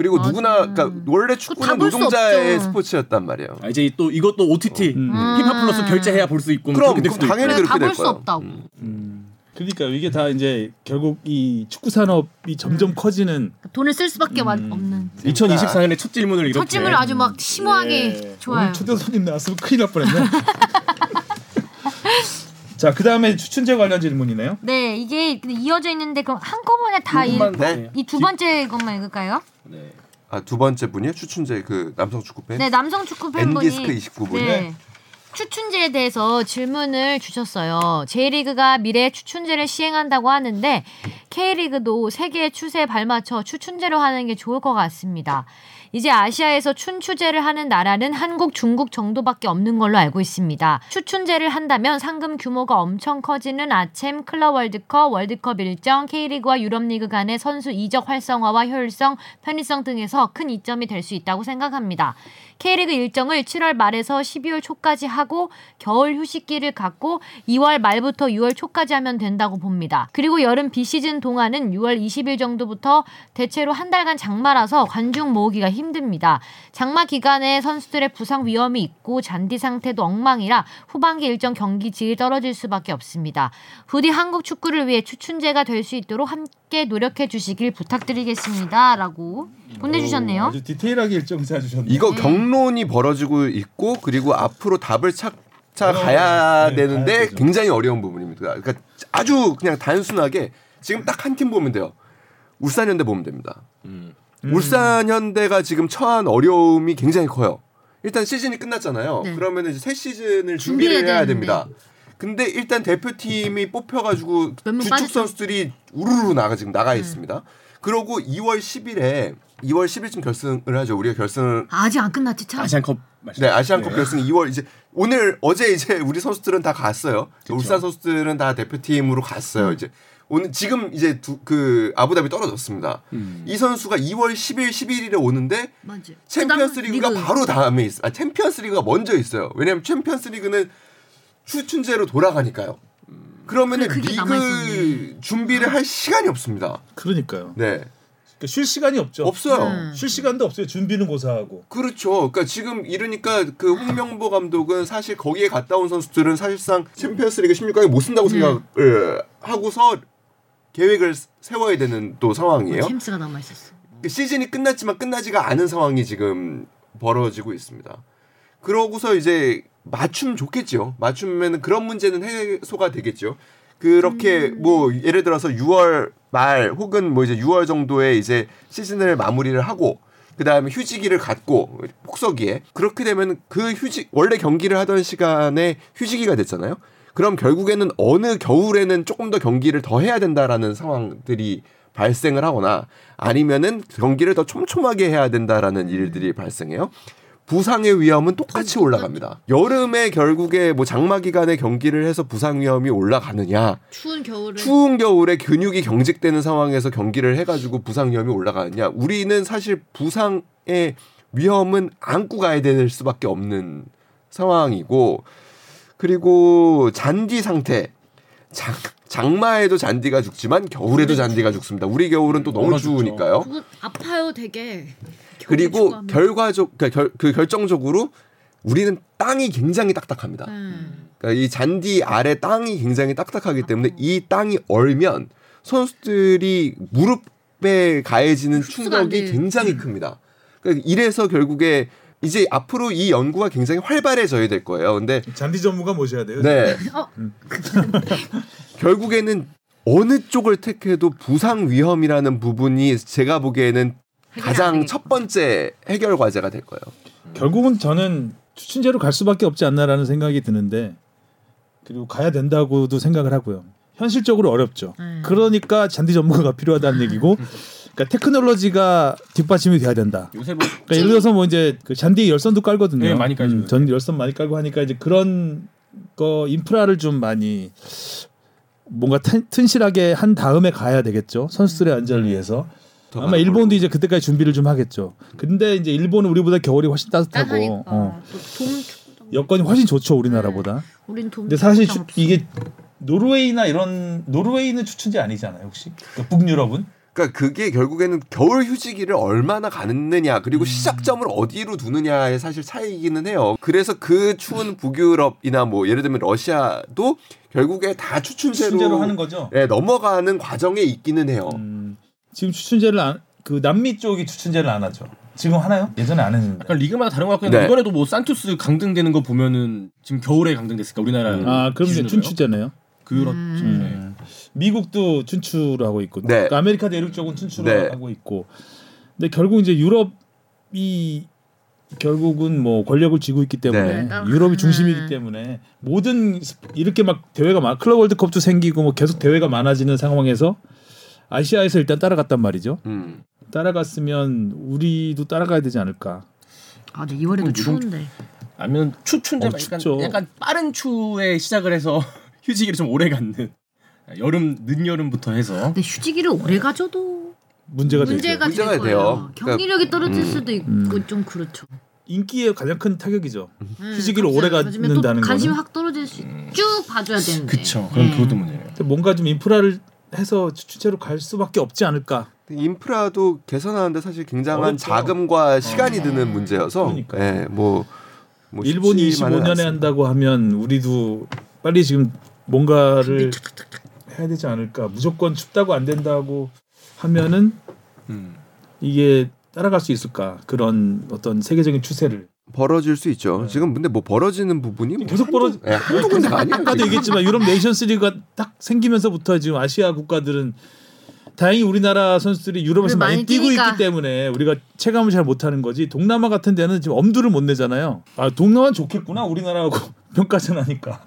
그리고 맞아. 누구나 그러니까 원래 다 축구는 노동자의. 스포츠였단 말이에요. 아, 이제 또 이것도 OTT 음. 피파 플러스 결제해야 볼 수 있고 뭐 그럼, 그럼. 당연히 그래 그렇게 될 다볼 수 거예요. 없다고. 음. 그러니까 이게 다 이제 결국 이 축구 산업이 점점 커지는 돈을 쓸 수밖에 마- 음. 없는. 2024년에 첫 질문을 이렇게 첫 질문을 아주 막 심오하게 예. 좋아요. 초대 손님 나왔으면 큰일 날 뻔했네. 자, 그 다음에 추춘제 관련 질문이네요. 네, 이게 이어져 있는데 그럼 한꺼번에 다이 조금만 네. 이두 번째 것만 읽을까요? 네. 아두 번째 분이요 추춘재 그 남성 축구 팬. 네, 남성 축구 팬분이 엔디스크 29분. 네. 추춘제에 대해서 질문을 주셨어요. J리그가 미래에 추춘제를 시행한다고 하는데 K리그도 세계의 추세에 발맞춰 추춘제로 하는 게 좋을 것 같습니다. 이제 아시아에서 춘추제를 하는 나라는 한국, 중국 정도밖에 없는 걸로 알고 있습니다. 추춘제를 한다면 상금 규모가 엄청 커지는 아챔, 클럽 월드컵, 월드컵 일정, K리그와 유럽리그 간의 선수 이적 활성화와 효율성, 편의성 등에서 큰 이점이 될 수 있다고 생각합니다. K리그 일정을 7월 말에서 12월 초까지 하고 겨울 휴식기를 갖고 2월 말부터 6월 초까지 하면 된다고 봅니다. 그리고 여름 비시즌 동안은 6월 20일 정도부터 대체로 한 달간 장마라서 관중 모으기가 힘듭니다. 장마 기간에 선수들의 부상 위험이 있고 잔디 상태도 엉망이라 후반기 일정 경기 질이 떨어질 수밖에 없습니다. 부디 한국 축구를 위해 추춘제가 될 수 있도록 함께 노력해 주시길 부탁드리겠습니다 라고 보내주셨네요. 아주 디테일하게 일정 짜주셨네요. 이거 경론이 벌어지고 있고 그리고 앞으로 답을 찾아 가야 네, 되는데 가야. 굉장히 어려운 부분입니다. 그러니까 아주 그냥 단순하게 지금 딱 한 팀 보면 돼요. 울산현대 보면 됩니다. 음. 울산현대가 지금 처한 어려움이 굉장히 커요. 일단 시즌이 끝났잖아요. 네. 그러면 이제 새 시즌을 준비해야 준비를 해야 되는데. 됩니다. 근데 일단 대표팀이 뽑혀가지고 주축? 선수들이 우르르 나가 지금 나가 있습니다. 그러고 2월 10일에 2월 10일쯤 결승을 하죠. 우리가 결승을 아직 안 끝났지 참. 아시안컵 말씀. 네 아시안컵 결승 2월 이제 오늘 어제 이제 우리 선수들은 다 갔어요. 울산 선수들은 다 대표팀으로 갔어요. 이제 오늘 지금 이제 두, 그 아부다비 떨어졌습니다. 음. 이 선수가 2월 10일 11일에 오는데 맞지. 챔피언스 그다음 리그가 리그. 바로 다음에 있어. 아 챔피언스 리그가 먼저 있어요. 왜냐면 챔피언스 리그는 추춘제로 돌아가니까요. 그러면은 그게 리그. 준비를 할 시간이 없습니다. 그러니까요. 네. 그러니까 쉴 시간이 없죠. 없어요. 음. 쉴 시간도 없어요. 준비는 고사하고. 그렇죠. 그러니까 지금 이러니까 그 홍명보 감독은 사실 거기에 갔다 온 선수들은 사실상 챔피언스리그 16강에 못 쓴다고 네. 생각을 하고서 계획을 세워야 되는 또 상황이에요. 챔스가 남아 있었어. 그 시즌이 끝났지만 끝나지가 않은 상황이 지금 벌어지고 있습니다. 그러고서 이제 맞춤 좋겠죠. 맞춤면은 그런 문제는 해소가 되겠죠. 그렇게 뭐 예를 들어서 6월 말 혹은 뭐 이제 6월 정도에 이제 시즌을 마무리를 하고 그 다음에 휴지기를 갖고 폭서기에 그렇게 되면 그 휴지 원래 경기를 하던 시간에 휴지기가 됐잖아요. 그럼 결국에는 어느 겨울에는 조금 더 경기를 더 해야 된다라는 상황들이 발생을 하거나 아니면은 경기를 더 촘촘하게 해야 된다라는 일들이 발생해요. 부상의 위험은 똑같이 올라갑니다. 여름에 결국에 뭐 장마 기간에 경기를 해서 부상 위험이 올라가느냐, 추운 겨울에 추운 겨울에 근육이 경직되는 상황에서 경기를 해가지고 부상 위험이 올라가느냐. 우리는 사실 부상의 위험은 안고 가야 될 수밖에 없는 상황이고, 그리고 잔디 상태. 장, 장마에도 잔디가 죽지만 겨울에도 잔디가 죽습니다. 우리 겨울은 또 너무. 추우니까요. 아파요 되게. 그리고. 결과적 그러니까 결, 그 결정적으로 우리는 땅이 굉장히 딱딱합니다. 음. 그러니까 이 잔디 아래 땅이 굉장히 딱딱하기 때문에 이 땅이 얼면 선수들이 무릎에 가해지는 충격이 돼. 굉장히 큽니다. 그러니까 이래서 결국에 이제 앞으로 이 연구가 굉장히 활발해져야 될 거예요. 근데 잔디 전문가 모셔야 돼요. 네. 어. 결국에는 어느 쪽을 택해도 부상 위험이라는 부분이 제가 보기에는 가장. 첫 번째 해결 과제가 될 거예요. 결국은 저는 추춘제로 갈 수밖에 없지 않나라는 생각이 드는데 그리고 가야 된다고도 생각을 하고요. 현실적으로 어렵죠. 음. 그러니까 잔디 전문가가 필요하다는 얘기고, 그러니까 테크놀로지가 뒷받침이 돼야 된다. 요새 뭐 그러니까 예를 들어서 뭐 이제 그 잔디 열선도 깔거든요. 네, 많이 깔죠. 음, 전 열선 많이 깔고 하니까 이제 그런 거 인프라를 좀 많이 뭔가 튼, 튼실하게 한 다음에 가야 되겠죠. 선수들의 안전을 위해서. 더 아마 일본도 걸로. 이제 그때까지 준비를 좀 하겠죠. 근데 이제 일본은 우리보다 겨울이 훨씬 따뜻하고. 어, 축구장. 여건이 훨씬 좋죠 우리나라보다. 우린 돔. 근데 사실 추-. 이게 노르웨이나 이런 노르웨이는 추천제 아니잖아요 혹시 그러니까 북유럽은 그러니까 그게 결국에는 겨울 휴지기를 얼마나 가느냐 그리고 시작점을 어디로 두느냐의 사실 차이기는 해요. 그래서 그 추운 북유럽이나 뭐 예를 들면 러시아도 결국에 다 추춘제로, 추천제로 하는 거죠. 예, 넘어가는 과정에 있기는 해요. 음, 지금 추천제를 안, 그 남미 쪽이 추천제를 안 하죠. 지금 하나요? 예전에 안 했는데. 약간 리그마다 다른 것 같긴 한데 네. 이번에도 뭐 산투스 강등되는 거 보면은 지금 겨울에 강등됐으니까 우리나라 아 그럼 이제? 춘추제네요. 그렇죠. 음. 미국도 춘추로 하고 있고, 네. 그러니까 아메리카 대륙 쪽은 춘추로 네. 하고 있고, 근데 결국 이제 유럽이 결국은 뭐 권력을 쥐고 있기 때문에 네. 유럽이 중심이기 음. 때문에 모든 스- 이렇게 막 대회가 많 클럽 월드컵도 생기고 뭐 계속 대회가 많아지는 상황에서 아시아에서 일단 따라갔단 말이죠. 음. 따라갔으면 우리도 따라가야 되지 않을까. 아, 근데 2월에도 유동- 추운데. 아니면 추춘제 어, 약간. 약간 빠른 추에 시작을 해서 휴지기를 좀 오래 갖는 여름 늦여름부터 해서 근데 휴지기를 오래 가져도 문제가, 문제가. 될 문제가 거예요. 돼요. 경기력이 떨어질 음. 수도 있고 음. 좀 그렇죠. 인기에 가장 큰 타격이죠. 음, 휴지기를 오래 가지면 또 갖는다는 관심이 거는. 확 떨어질 수. 쭉 봐줘야 되는데. 그쵸. 그럼 음. 그것도 문제예요. 뭔가 좀 인프라를 해서 추천제로 갈 수밖에 없지 않을까. 인프라도 개선하는데 사실 굉장한 어렵죠. 자금과 시간이 드는 문제여서 그러니까요. 예, 뭐, 뭐 일본이 쉽지만은 25년에 않습니다. 한다고 하면 우리도 빨리 지금 뭔가를 해야 되지 않을까. 무조건 춥다고 안 된다고 하면은 음. 이게 따라갈 수 있을까? 그런 어떤 세계적인 추세를 벌어질 수 있죠. 지금 근데 뭐 벌어지는 부분이 뭐 계속 벌어지. 예, 한두 군데가 아니에요. 아까도 얘기했지만 유럽 네이션스 리그가 딱 생기면서부터 지금 아시아 국가들은 다행히 우리나라 선수들이 유럽에서 많이, 많이 뛰고 뛰니까. 있기 때문에 우리가 체감을 잘 못하는 거지 동남아 같은 데는 지금 엄두를 못 내잖아요. 아 동남아는 좋겠구나 우리나라하고 평가전 하니까.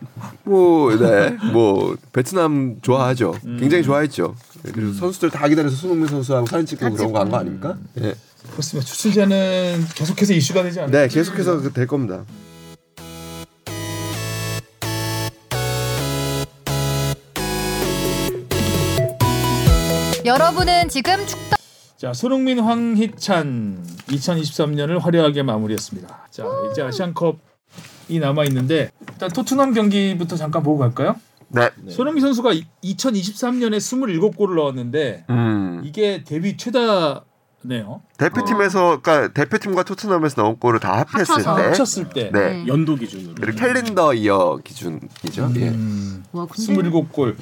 뭐, 네, 뭐 베트남 좋아하죠. 음. 굉장히 좋아했죠. 그리고 선수들 다 기다려서 손흥민 선수하고 사진 찍고 그런 거 한거 찍고. 아닙니까? 예. 그렇습니다. 추출제는 계속해서 이슈가 되지 않나요? 네, 계속해서 그될 겁니다. 여러분은 지금 축덕 자 손흥민, 황희찬 2023년을 화려하게 마무리했습니다. 자 이제 아시안컵 이 남아 있는데 일단 토트넘 경기부터 잠깐 보고 갈까요? 네. 손흥민 선수가 2023년에 27골을 넣었는데 음. 이게 데뷔 최다네요. 대표팀에서 그러니까 대표팀과 토트넘에서 넣은 골을 다 합했을. 때 합쳤을 때 네. 연도 기준으로. 그리고 캘린더 이어 기준이죠. 예. 음, 와 근데 27골.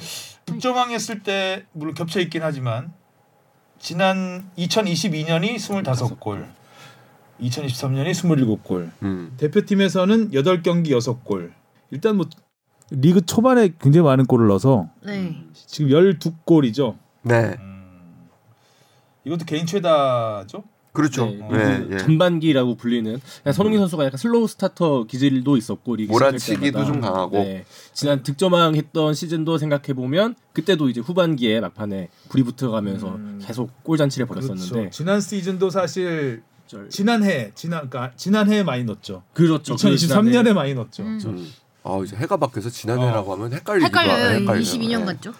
득점왕했을 때 물론 겹쳐 있긴 하지만 지난 2022년이 25골, 2023년이 27골. 음. 대표팀에서는 8경기 6골. 일단 뭐 리그 초반에 굉장히 많은 골을 넣어서 네. 지금 12골이죠. 네. 이것도 개인 최다죠? 그렇죠. 네, 네, 예. 전반기라고 불리는 그냥 손흥민 선수가 약간 slow starter 기질도 있었고 리그 몰아치기도. 좀 강하고. 네. 지난 득점왕 했던 시즌도 생각해 보면 그때도 이제 후반기에 막판에 불이 붙어가면서 음. 계속 골잔치를 벌였었는데 그렇죠. 지난 시즌도 사실 절- 지난해 지난 그러니까 지난해에 많이 넣었죠. 그렇죠. 2023년에 많이 넣었죠. 음. 음. 아 이제 해가 바뀌어서 지난해라고 하면 헷갈리기도 헷갈려요. 헷갈려요. 22년 네. 같죠?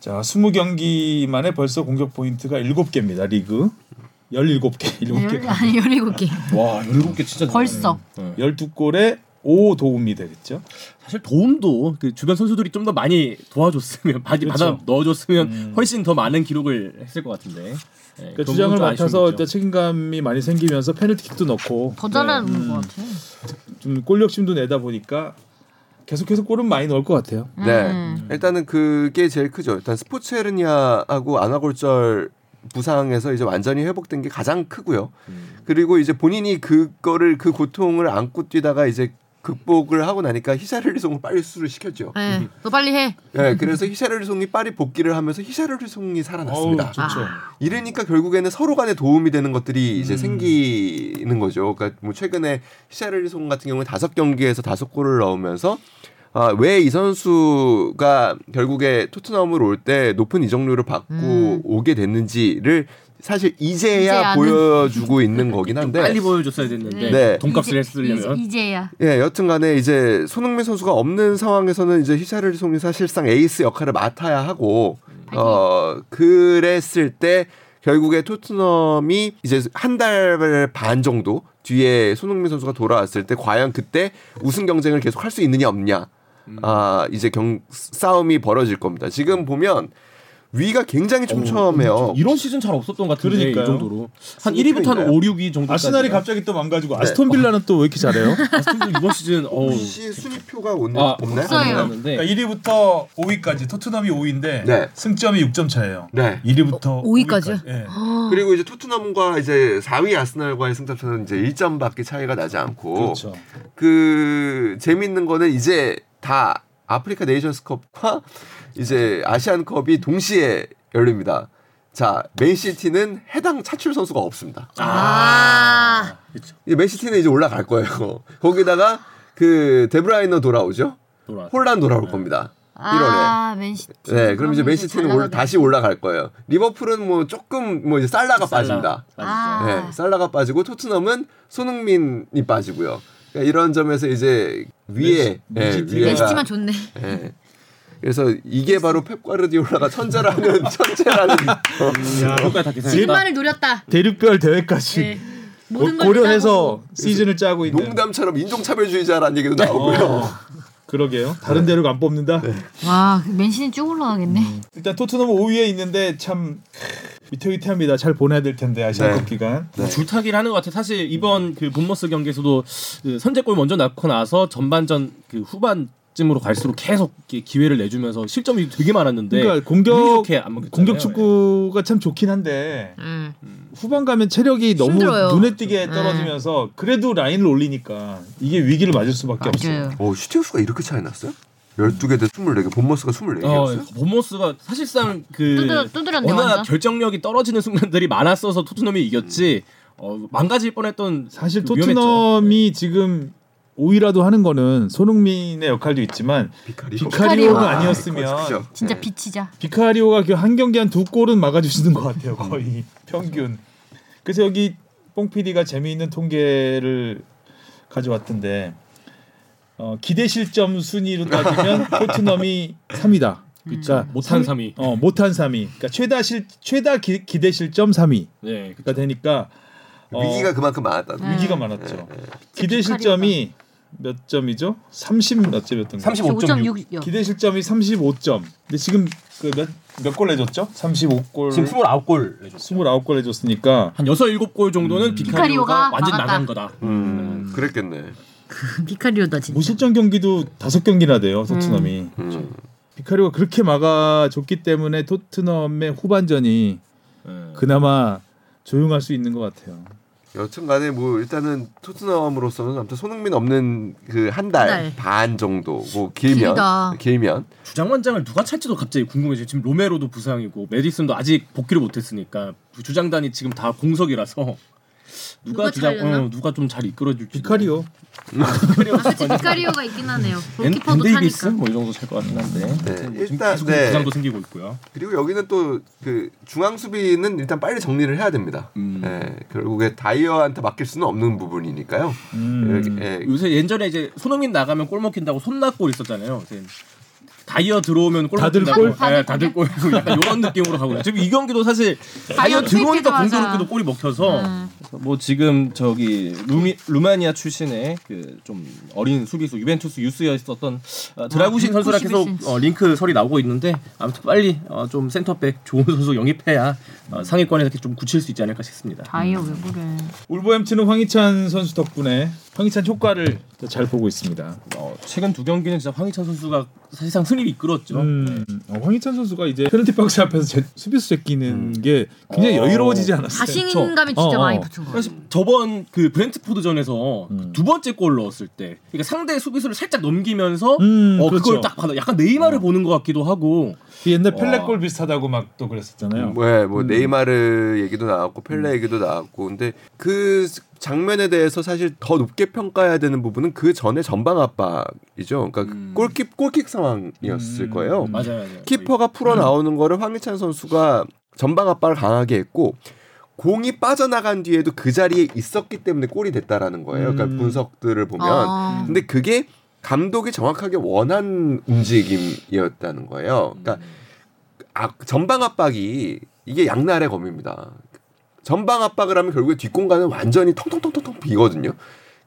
자, 20경기 만에 벌써 공격 포인트가 7개입니다. 리그. 17개. 7개. 아니 17개. 와 17개 진짜 벌써. 네. 12골에 5 도움이 되겠죠. 사실 도움도 그 주변 선수들이 좀 더 많이 도와줬으면 받이 그렇죠. 받아 넣어줬으면 음. 훨씬 더 많은 기록을 했을 것 같은데. 네, 그러니까 주장을 맡아서. 일단 책임감이 많이 생기면서 페널티킥도 넣고 더 잘하는 네, 음, 것 같아. 좀 골 욕심도 내다 보니까 계속해서 골은 많이 넣을 것 같아요. 네. 음. 일단은 그게 제일 크죠. 일단 스포츠 헤르니아하고 아나골절 부상에서 이제 완전히 회복된 게 가장 크고요. 음. 그리고 이제 본인이 그거를 그 고통을 안고 뛰다가 이제 극복을 하고 나니까 히샤르리송을 빨리 수술을 시켰죠. 네. 너 빨리 해. 네, 그래서 히샤르리송이 빨리 복귀를 하면서 히샤르리송이 살아났습니다. 어우, 좋죠. 아. 이러니까 결국에는 서로 간에 도움이 되는 것들이 이제 음. 생기는 거죠. 그러니까 뭐 최근에 히샤르리송 같은 경우는 다섯 경기에서 다섯 골을 넣으면서 아, 왜 이 선수가 결국에 토트넘으로 올 때 높은 이적료를 받고 음. 오게 됐는지를 사실 이제 이제야. 보여주고 있는 거긴 한데 빨리 보여줬어야 됐는데 네. 돈값을 이제- 했으려면 이제, 이제야. 예, 여튼간에 이제 손흥민 선수가 없는 상황에서는 이제 히샤르리송이 사실상 에이스 역할을 맡아야 하고 어 그랬을 때 결국에 토트넘이 이제 한 달 반 정도 뒤에 손흥민 선수가 돌아왔을 때 과연 그때 우승 경쟁을 계속 할 수 있느냐 없냐 아 이제 경 싸움이 벌어질 겁니다. 지금 보면 위가 굉장히 촘촘해요. 이런 시즌 잘 없었던 것 같은데 그러니까요. 이 정도로 한 승리표인가요? 1위부터 한 5, 6위 정도 아스날이 갑자기 또 망가지고 네. 아스톤 빌라는 또 왜 이렇게 잘해요? 아스톤 이번 시즌 어우 혹시 순위표가 오늘 아 없나요? 없어요. 그러니까 1위부터 5위까지 토트넘이 5위인데 네. 승점이 6점 차예요. 네. 1위부터 5위까지요? 예. 그리고 이제 토트넘과 이제 4위 아스날과의 승점 차는 이제 1점밖에 차이가 나지 않고 그렇죠. 그 재밌는 거는 이제 다 아프리카 네이션스컵과 이제 아시안컵이 동시에 열립니다. 자, 맨시티는 해당 차출 선수가 없습니다. 아. 그렇죠. 이제 맨시티는 이제 올라갈 거예요. 거기다가 그 데브라이너 돌아오죠. 돌아. 홀란 돌아올 겁니다. 1월에. 아, 맨시티. 네, 그럼 이제 맨시티는 올, 잘 다시 올라갈 거예요. 리버풀은 뭐 조금 뭐 이제 살라가 빠진다. 아. 네, 살라가 빠지고 토트넘은 손흥민이 빠지고요. 그러니까 이런 점에서 이제 위에 맨시- 예, 맨시티가- 위에가 맨시티만 좋네. 예. 그래서 이게 바로 펩 과르디올라가 천재라는 천재라는 어. 질만을 노렸다. 대륙별 대회까지 네. 고려해서. 시즌을 짜고 있는 농담처럼 인종차별주의자라는 얘기도 나오고요. 그러게요. 다른 데로 안 뽑는다. 와 맨시티 쭉 올라가겠네. 일단 토트넘 5위에 있는데 참 위태위태합니다. 잘 보내야 될 텐데 아시안컵 네. 기간. 네. 줄타기를 하는 것 같아. 사실 이번 그 본머스 경기에서도 그 선제골 먼저 낳고 나서 전반전 그 후반 쯤으로 갈수록 계속 기회를 내주면서 실점이 되게 많았는데 그러니까 공격. 공격 축구가 참 좋긴 한데 음. 후반 가면 체력이 너무 힘들어요. 눈에 띄게 떨어지면서 그래도 라인을 올리니까 이게 위기를 맞을 수밖에 없어요. 맞아요. 오 슈팅수가 이렇게 차이 났어요? 12개 대 24개 본머스가 24개였어요? 어, 본머스가 사실상 그 두드렸네, 워낙 완전. 결정력이 떨어지는 순간들이 많았어서 토트넘이 이겼지 어, 망가질 뻔했던 사실 그 위험했죠. 토트넘이 지금 5위라도 하는 거는 손흥민의 역할도 있지만 비카리오. 비카리오가 아, 아니었으면 그렇죠. 진짜 네. 빛이자. 비카리오가 그한 경기 한 두 골은 막아주시는 것 같아요 거의 평균. 그래서 여기 뽕 PD가 재미있는 통계를 가져왔던데 어, 기대 실점 순위로 따지면 토트넘이 3위다. 그러니까 못한 삼- 3위. 어 못한 3위. 그러니까 최다 실 최다 기, 기대 실점 3위가 네, 그- 되니까 어, 위기가 그만큼 많았다. 네. 위기가 많았죠. 기대 비카리오가. 실점이 몇 점이죠? 30 몇 점이었던 거. 35.6. 5.6. 기대 실점이 35점. 근데 지금 그 몇몇골 내줬죠? 35골. 지금 29골 내줬어요. 29골 내줬으니까 한 6, 7골 정도는 비카리오가 비카리오가 완전 막았다. 나간 거다. 음, 그랬겠네. 비카리오다 진짜. 무실점 경기도 다섯 경기나 돼요 토트넘이. 음. 비카리오가 그렇게 막아줬기 때문에 토트넘의 후반전이 네. 그나마 조용할 수 있는 것 같아요. 여튼간에 뭐 일단은 토트넘으로서는 아무튼 손흥민 없는 그 한달 달. 반 정도 뭐 길면 길다. 길면 주장만장을 누가 찰지도 갑자기 궁금해져요. 지금 로메로도 부상이고 메디슨도 아직 복귀를 못했으니까 주장단이 지금 다 공석이라서 누가, 누가? 어, 누가 좀 잘 이끌어줄지. 비카리오. 아, 그치 비카리오가 있긴 하네요. 벤, 골키퍼도 벤데이비스 차니까. 뭐이 정도 찰것 같긴 한데. 네, 뭐 일단, 계속 네. 부상도 생기고 있고요. 그리고 여기는 또 그 중앙 수비는 일단 빨리 정리를 해야 됩니다. 음. 예, 결국에 다이어한테 맡길 수는 없는 부분이니까요. 음. 예, 요새 예전에 이제 손흥민 나가면 골 먹힌다고 손나골 있었잖아요. 이제 다이어 들어오면 골 다들. 골? 네, 다들 골 약간 이런 느낌으로 가고. 지금 이 경기도 사실 다이어 들어오니까 공교롭게도. 골이 먹혀서 음. 뭐 지금 저기 루미, 루마니아 출신의 그 좀 어린 수비수 유벤투스 유스였었던 어, 드라구신 아, 선수랑 191 계속. 어, 링크 설이 나오고 있는데 아무튼 빨리 어, 좀 센터백 좋은 선수 영입해야 어, 상위권에 이렇게 좀 굳힐 수 있지 않을까 싶습니다. 다이어 왜 그래? 울버햄튼은 황희찬 선수 덕분에 황희찬 효과를 더잘 보고 있습니다. 어, 최근 두 경기는 진짜 황희찬 선수가 사실상 승리를 이끌었죠. 음, 어, 황희찬 선수가 이제 페널티 박스 앞에서 제, 수비수 제끼는 게 굉장히 어. 여유로워지지 않았어요. 자신감이 진짜 어, 많이 어. 붙은 거 사실 같아요. 저번 그 브렌트포드전에서 음. 두 번째 골 넣었을 때, 그러니까 상대 수비수를 살짝 넘기면서 음, 어 그렇죠. 그걸 딱 받아, 약간 네이마르를 보는 것 같기도 하고. 그 옛날 펠레 와. 골 비슷하다고 막 또 그랬었잖아요. 뭐, 뭐 음. 네이마르 얘기도 나왔고 펠레 얘기도 나왔고 근데 그 장면에 대해서 사실 더 높게 평가해야 되는 부분은 그 전에 전방 압박이죠. 그러니까 음. 골킥 골킥 상황이었을 음. 거예요. 맞아요, 맞아요. 키퍼가 풀어 나오는 거를 황희찬 선수가 전방 압박을 강하게 했고 공이 빠져나간 뒤에도 그 자리에 있었기 때문에 골이 됐다라는 거예요. 그러니까 음. 분석들을 보면 아. 근데 그게 감독이 정확하게 원한 움직임이었다는 거예요. 그러니까 아, 전방 압박이 이게 양날의 검입니다. 전방 압박을 하면 결국에 뒷공간은 완전히 텅텅텅텅텅 비거든요.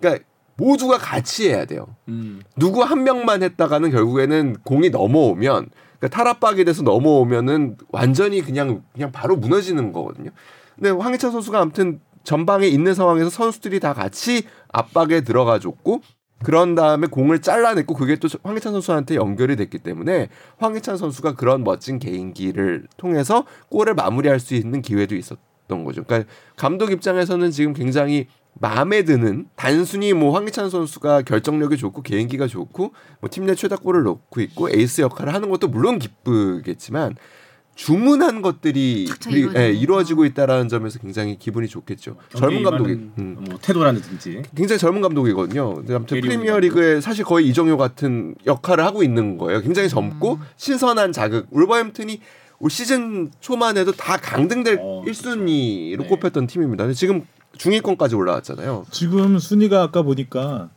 그러니까 모두가 같이 해야 돼요. 음. 누구 한 명만 했다가는 결국에는 공이 넘어오면 그러니까 탈압박이 돼서 넘어오면은 완전히 그냥 그냥 바로 무너지는 거거든요. 근데 황희찬 선수가 아무튼 전방에 있는 상황에서 선수들이 다 같이 압박에 들어가 줬고 그런 다음에 공을 잘라냈고 그게 또 황희찬 선수한테 연결이 됐기 때문에 황희찬 선수가 그런 멋진 개인기를 통해서 골을 마무리할 수 있는 기회도 있었 던 거죠. 그러니까 감독 입장에서는 지금 굉장히 마음에 드는 단순히 뭐 황희찬 선수가 결정력이 좋고 개인기가 좋고 뭐 팀 내 최다골을 넣고 있고 에이스 역할을 하는 것도 물론 기쁘겠지만 주문한 것들이 이- 예. 이루어지고 있다라는 점에서 굉장히 기분이 좋겠죠. 젊은 감독이 음. 뭐 태도라든지. 굉장히 젊은 감독이거든요. 아무튼 프리미어 리그에 사실 거의 이정효 같은 역할을 하고 있는 거예요. 굉장히 젊고 음. 신선한 자극. 울버햄튼이 올 시즌 초만 해도 다 강등될 어, 1순위로 네. 꼽혔던 팀입니다. 근데 지금 중위권까지 올라왔잖아요. 지금 순위가 아까 보니까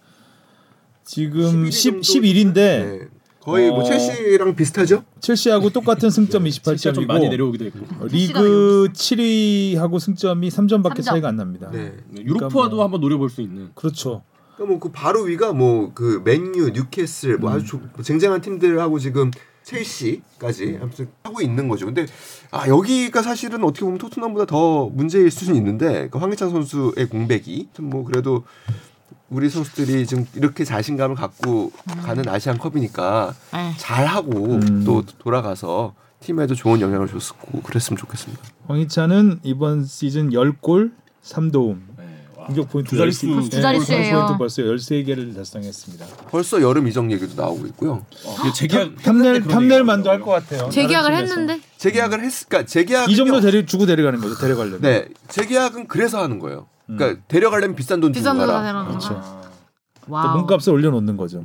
지금 11위 10, 정도? 11인데 네. 거의 뭐 어. 첼시랑 비슷하죠? 첼시하고 똑같은 승점 진짜 좀 많이 28점이고 내려오기도 했고. 리그 7위하고 승점이 3점밖에 삼 점. 차이가 안 납니다. 네. 네, 유로파도 그러니까 뭐- 한번 노려볼 수 있는. 그렇죠. 그러니까 뭐그 바로 위가 뭐 그 맨유, 뉴캐슬 뭐 아주 조- 쟁쟁한 팀들하고 지금 첼시까지 아무튼 하고 있는 거죠. 근데 아 여기가 사실은 어떻게 보면 토트넘보다 더 문제일 수는 있는데 그 황희찬 선수의 공백이 아무튼 뭐 그래도 우리 선수들이 지금 이렇게 자신감을 갖고 가는 아시안컵이니까 네. 잘하고 음. 또 돌아가서 팀에도 좋은 영향을 줬고 그랬으면 좋겠습니다. 황희찬은 이번 시즌 10골 3도움. 공격 포인트 두 자릿수 열- 두 자릿수예요. 벌써 13개를 달성했습니다. 벌써 여름 이적 얘기도 나오고 있고요. 어, 재계약 탐낼 탐낼 만도 얘기가 할것 같아요. 재계약을. 했는데 재계약을 했, 그러니까 재계약 이 정도 데리 주고 데려가는 거죠. 데려가려면. 네, 재계약은 그래서 하는 거예요. 그러니까 데려가려면 비싼 돈 주고 비싼 돈 가라. 가라. 그렇죠. 아. 몸값을 올려놓는 거죠.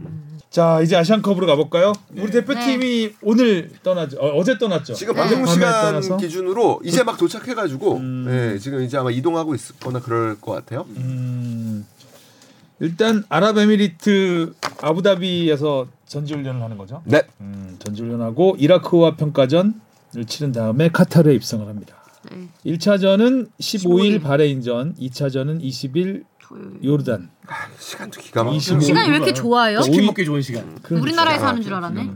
자 이제 아시안컵으로 가볼까요? 우리 대표팀이 오늘 떠나죠. 어, 제 떠났죠. 지금 네. 방송 시간 떠나서? 기준으로 이제 막 도착해가지고 음. 네, 지금 이제 아마 이동하고 있거나 그럴 것 같아요. 음, 일단 아랍에미리트 아부다비에서 전지훈련을 하는 거죠. 네, 음, 전지훈련하고 이라크와 평가전을 치른 다음에 카타르에 입성을 합니다. 네. 1차전은 15일 15일. 바레인전, 2차전은 20일 토 요르단. 시간도 기가 막혀. 25. 시간이 왜 이렇게 좋아요? 치킨 먹기 좋은 시간. 우리나라에서 아, 하는 줄 알았네.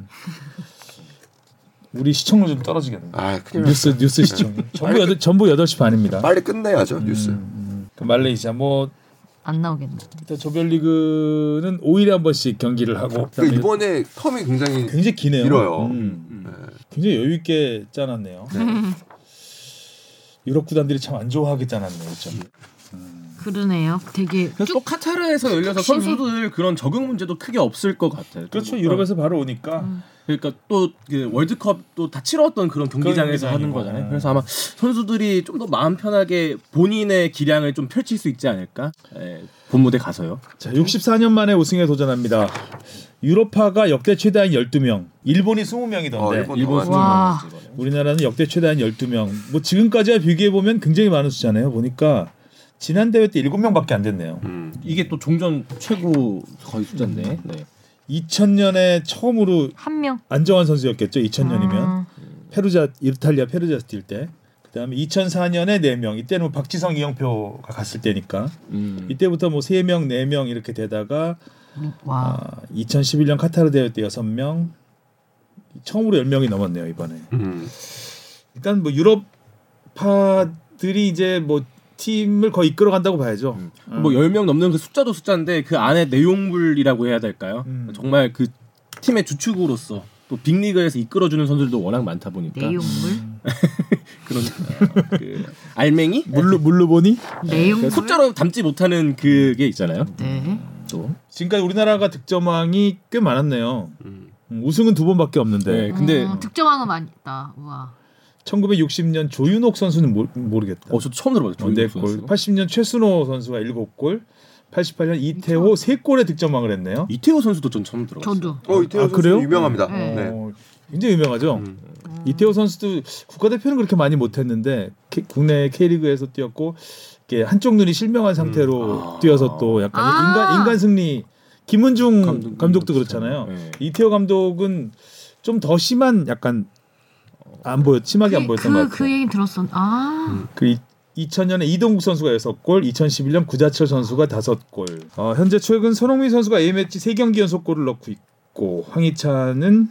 우리 시청률 좀 떨어지겠네. 아, 뉴스 뉴스 시청. 전부 여덟 전부 8시 반입니다. 났- 빨리 끝내야죠 뉴스. 음, 그 말레이시아 뭐 안 나오겠네. 일단 조별리그는 5일에 한 번씩 경기를 하고 그 이번에 텀이 굉장히 굉장히 기네요. 길어요. 음, 음. 굉장히 여유 있게 짜놨네요. 유럽 구단들이 참 안 좋아하게 짜놨네요. 그렇죠? 그러네요. 되게 그래서 또 카타르에서 열려서 쭉. 선수들 그런 적응 문제도 크게 없을 것 같아요. 그렇죠. 또 유럽에서 바로 오니까 그러니까 또그 월드컵도 다 치러왔던 그런 경기장에서 하는. 거잖아요. 그래서 아마 선수들이 좀 더 마음 편하게 본인의 기량을 좀 펼칠 수 있지 않을까? 예, 본 무대 가서요. 자, 64년 만에 우승에 도전합니다. 유로파가 역대 최다인 12명, 일본이 20명이던데 어, 일본 일본. 수준 이번에. 우리나라는 역대 최다인 12명. 뭐 지금까지와 비교해 보면 굉장히 많은 숫자네요. 보니까 지난 대회 때 7명밖에 안 됐네요. 음. 이게 또 종전 최고 거의 숫자인데. 네. 2000년에 처음으로 한 명. 안정환 선수였겠죠. 2000년이면 아, 페루자 이탈리아 페루자스 뛸 때. 그다음에 2004년에 4명. 이때는 뭐 박지성 이영표가 갔을 때니까. 음. 이때부터 뭐 3명, 4명 이렇게 되다가 와. 아, 2011년 카타르 대회 때 6명. 처음으로 10명이 넘었네요, 이번에. 음. 일단 뭐 유럽파들이 이제 뭐 팀을 거의 이끌어 간다고 봐야죠. 어. 뭐 10명 넘는 그 숫자도 숫자인데 그 안에 내용물이라고 해야 될까요? 음. 정말 그 팀의 주축으로서 또 빅리그에서 이끌어 주는 선수들도 워낙 많다 보니까 내용물. 그런 어, 그 알맹이 물로 물로 보니 내용물. 그 숫자로 담지 못하는 그게 있잖아요. 네. 또 지금까지 우리나라가 득점왕이 꽤 많았네요. 음. 음, 우승은 두 번밖에 없는데 네, 근데 어, 득점왕은 많이 있다. 우와. 1960년 조윤옥 선수는 모, 모르겠다. 어 저도 처음 들어봤어요. 어, 네 골. 선수. 80년 최순호 선수가 7골. 88년 이태호 3골의 득점왕을 했네요. 이태호 선수도 전 처음 들어봤어요. 저도. 어 이태호 아, 선수 그래요? 유명합니다. 네. 네. 어, 굉장히 유명하죠. 음. 이태호 선수도 국가대표는 그렇게 많이 못했는데 국내 K리그에서 뛰었고 이렇게 한쪽 눈이 실명한 상태로 아. 뛰어서 또 약간 아. 인간 인간 승리 김은중 감독- 감독, 도 그렇잖아요. 그렇잖아요. 네. 이태호 감독은 좀 더 심한 약간 안 보였 심하게 안 보였던 것 그, 같아요. 그 얘기 들었어. 아. 그 이- 2000년에 이동국 선수가 6골, 2011년 구자철 선수가 5골. 어, 현재 최근 손흥민 선수가 A매치 3경기 연속 골을 넣고 있고 황희찬은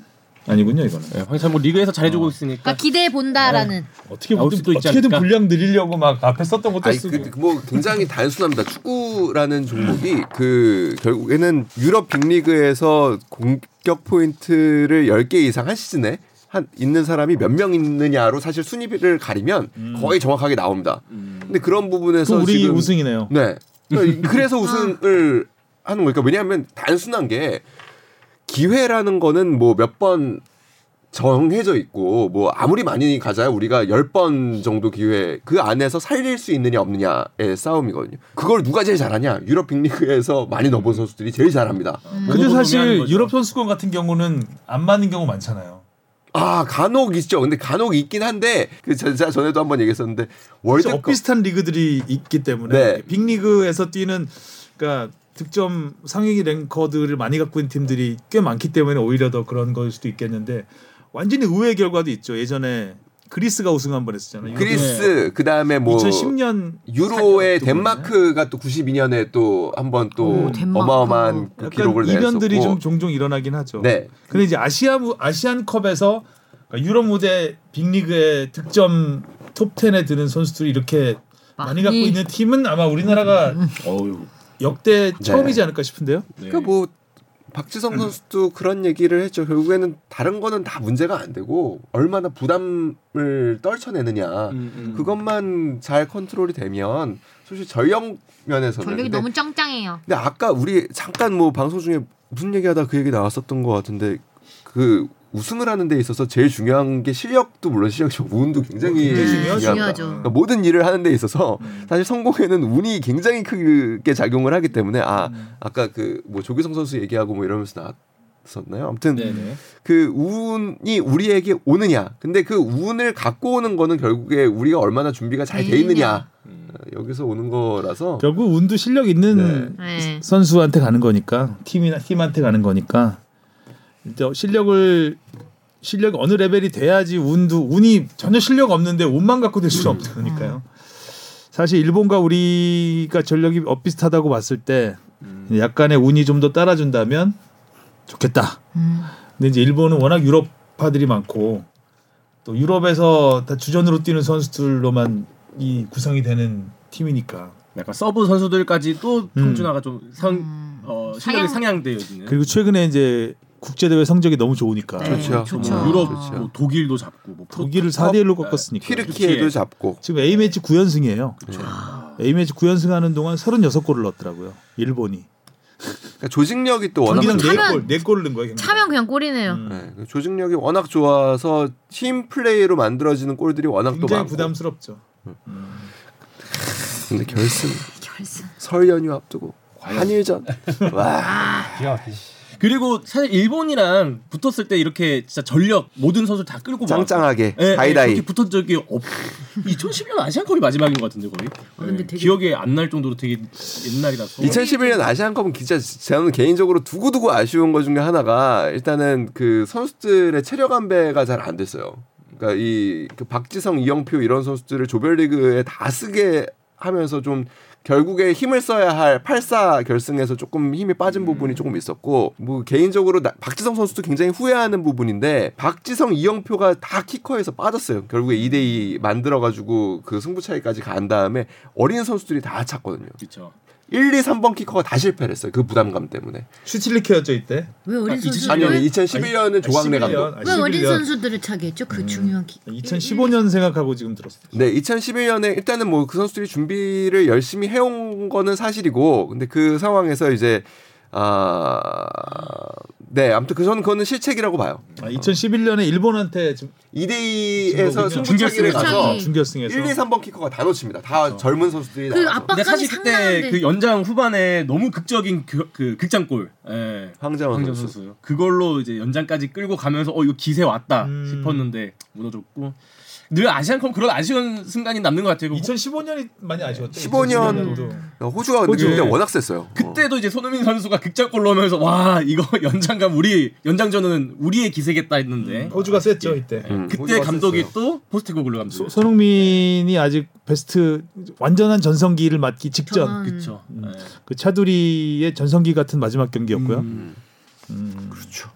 아니군요, 이거는. 네, 황희찬 뭐 리그에서 잘해주고 있으니까 그러니까 기대해 본다라는. 어 떻게 나올 보든 수도 있지 어떻게든? 분량 늘리려고 막 앞에 썼던 것도 아니 쓰고. 그, 뭐 굉장히 단순합니다. 축구라는 종목이 그 결국에는 유럽 빅리그에서 공격 포인트를 10개 이상 한 시즌에 한 있는 사람이 몇 명 있느냐로 사실 순위를 가리면 거의 정확하게 나옵니다. 근데 그런 그 부분에서 우리 지금 우승이네요. 네. 그래서 우승을 하는 거니까 왜냐하면 단순한 게 기회라는 거는 뭐 몇 번 정해져 있고 뭐 아무리 많이 가자야 우리가 열 번 정도 기회 그 안에서 살릴 수 있느냐 없느냐의 싸움이거든요. 그걸 누가 제일 잘하냐? 유럽 빅리그에서 많이 넣어본 선수들이 제일 잘합니다. 근데 모두 사실. 유럽 선수권 같은 경우는 안 맞는 경우 많잖아요. 아 간혹 있죠. 근데 간혹 있긴 한데 그 제가 전에도 한번 얘기했었는데 월드컵 비슷한 리그들이 있기 때문에 네. 빅리그에서 뛰는 그러니까 득점 상위 랭커들을 많이 갖고 있는 팀들이 꽤 많기 때문에 오히려 더 그런 걸 수도 있겠는데 완전히 의외의 결과도 있죠. 예전에 그리스가 우승 한 번 했었잖아요. 그리스 그다음에 뭐 2010년 유로의 덴마크가 또 92년에 또 한 번또 오, 덴마크. 어마어마한 그 기록을 이변들이 좀 종종 일어나긴 하죠. 네. 근데 이제 아시아 무- 아시안컵에서 그러니까 유럽 무대 빅리그의 득점 톱 10에 드는 선수들이 이렇게 많이 갖고. 있는 팀은 아마 우리나라가 어유. 역대 네. 처음이지 않을까 싶은데요. 네. 그러니까 뭐 박지성 선수도 그런 얘기를 했죠. 결국에는 다른 거는 다 문제가 안 되고 얼마나 부담을 떨쳐내느냐. 음, 음. 그것만 잘 컨트롤이 되면 솔직히 전력 면에서는 전력이 근데, 너무 짱짱해요. 근데 아까 우리 잠깐 뭐 방송 중에 무슨 얘기하다 그 얘기 나왔었던 것 같은데 그 우승을 하는 데 있어서 제일 중요한 게 실력도 물론 실력이죠. 운도 굉장히 네, 중요하죠. 그러니까 모든 일을 하는 데 있어서 음. 사실 성공에는 운이 굉장히 크게 작용을 하기 때문에 아 음. 아까 그 뭐 조기성 선수 얘기하고 뭐 이러면서 나왔었나요? 아무튼 네네. 그 운이 우리에게 오느냐. 근데 그 운을 갖고 오는 거는 결국에 우리가 얼마나 준비가 잘 돼 있느냐. 음. 어, 여기서 오는 거라서 결국 운도 실력 있는 네. 선수한테 가는 거니까 팀이나 팀한테 가는 거니까 실력을 실력 어느 레벨이 돼야지 운도 운이 전혀 실력 없는데 운만 갖고 될 수는 없으니까요. 사실 일본과 우리가 전력이 엇비슷하다고 봤을 때 음. 약간의 운이 좀 더 따라준다면 좋겠다. 음. 근데 이제 일본은 워낙 유럽파들이 많고 또 유럽에서 다 주전으로 뛰는 선수들로만 이 구성이 되는 팀이니까 약간 서브 선수들까지 또 음. 평준화가 좀 상, 음. 어, 실력이 상향- 상향되어지는. 그리고 최근에 이제 국제 대회 성적이 너무 좋으니까 네, 좋죠. 좋죠. 뭐 유럽, 좋죠. 뭐 독일도 잡고, 뭐 독일을 프로- 4대 1로 네. 꺾었으니까 튀르키예도. 잡고 지금 A 매치 9연승이에요. 그렇죠. A 매치 9연승하는 동안 36골을 넣었더라고요. 일본이. 그러니까 조직력이 또 워낙 경기당 차면- 4골, 4골을 넣은 거예요. 차면 그냥 골이네요. 음. 네, 그 조직력이 워낙 좋아서 팀 플레이로 만들어지는 골들이 워낙 또 굉장히 많고. 부담스럽죠. 근데 결승 결승. 설 연휴 앞두고 한일전 와 그리고 사실 일본이랑 붙었을 때 이렇게 진짜 전력 모든 선수 다 끌고 막- 짱짱하게 예, 예, 다이다이 그렇게 붙은 적이 없. 2011년 아시안컵이 마지막인 것 같은데 거의. 근데 예, 되게- 기억에 안 날 정도로 되게 옛날이라서. 2011년 아시안컵은 진짜 저는 개인적으로 두고두고 아쉬운 것 중에 하나가 일단은 그 선수들의 체력 안배가 잘 안 됐어요. 그러니까 이 그 박지성, 이영표 이런 선수들을 조별리그에 다 쓰게 하면서 좀 결국에 힘을 써야 할 8사 결승에서 조금 힘이 빠진 부분이 조금 있었고 뭐 개인적으로 나- 박지성 선수도 굉장히 후회하는 부분인데 박지성, 이영표가 다 키커에서 빠졌어요. 결국에 2대 2 만들어 가지고 그 승부 차이까지 간 다음에 어린 선수들이 다 찼거든요. 그렇죠. 1, 2, 3번 키커가 다 실패를 했어요. 그 부담감 때문에. 슈틸리케였죠 이때. 왜 어린 아, 선수? 아니요, 왜, 2011년은 조광래 11년, 감독. 아, 왜 어린 11년. 선수들을 차게 했죠? 그 중요한 기. 2015년 생각하고 지금 들었어요. 네, 2011년에 일단은 뭐 그 선수들이 준비를 열심히 해온 거는 사실이고, 근데 그 상황에서 이제 아, 네, 아무튼 그 저는 그거는 실책이라고 봐요. 아, 2011년에 일본한테 지금 2대2에서 지금 승부차기를 준결승에서. 가서 음. 준결승에서 1, 2, 3번 키커가 다 놓칩니다. 다 젊은 선수들이 그 나와서. 압박- 근데 사실 그때 상당한데. 그 연장 후반에 너무 극적인 그, 그 극장골. 예. 황정원 황정 선수. 선수. 그걸로 이제 연장까지 끌고 가면서 어 이거 기세 왔다 음. 싶었는데 무너졌고 늘 아시안컵 그런 아쉬운 순간이 남는 것 같아요. 2015년이 많이 아쉬웠죠. 15년. 2015년도. 호주가 호주. 그때 워낙 셌어요. 그때도 이제 손흥민 선수가 극장골 넣으면서 와 이거 연장감 우리 연장전은 우리의 기세겠다 했는데 호주가 셌죠 이때. 음, 그때 감독이 셌어요. 또 포스트코글로 감독. 소- 손흥민이 아직 베스트 완전한 전성기를 맞기 직전 전- 그렇죠. 음. 그 차두리의 전성기 같은 마지막 경기였고요. 음. 음. 그렇죠.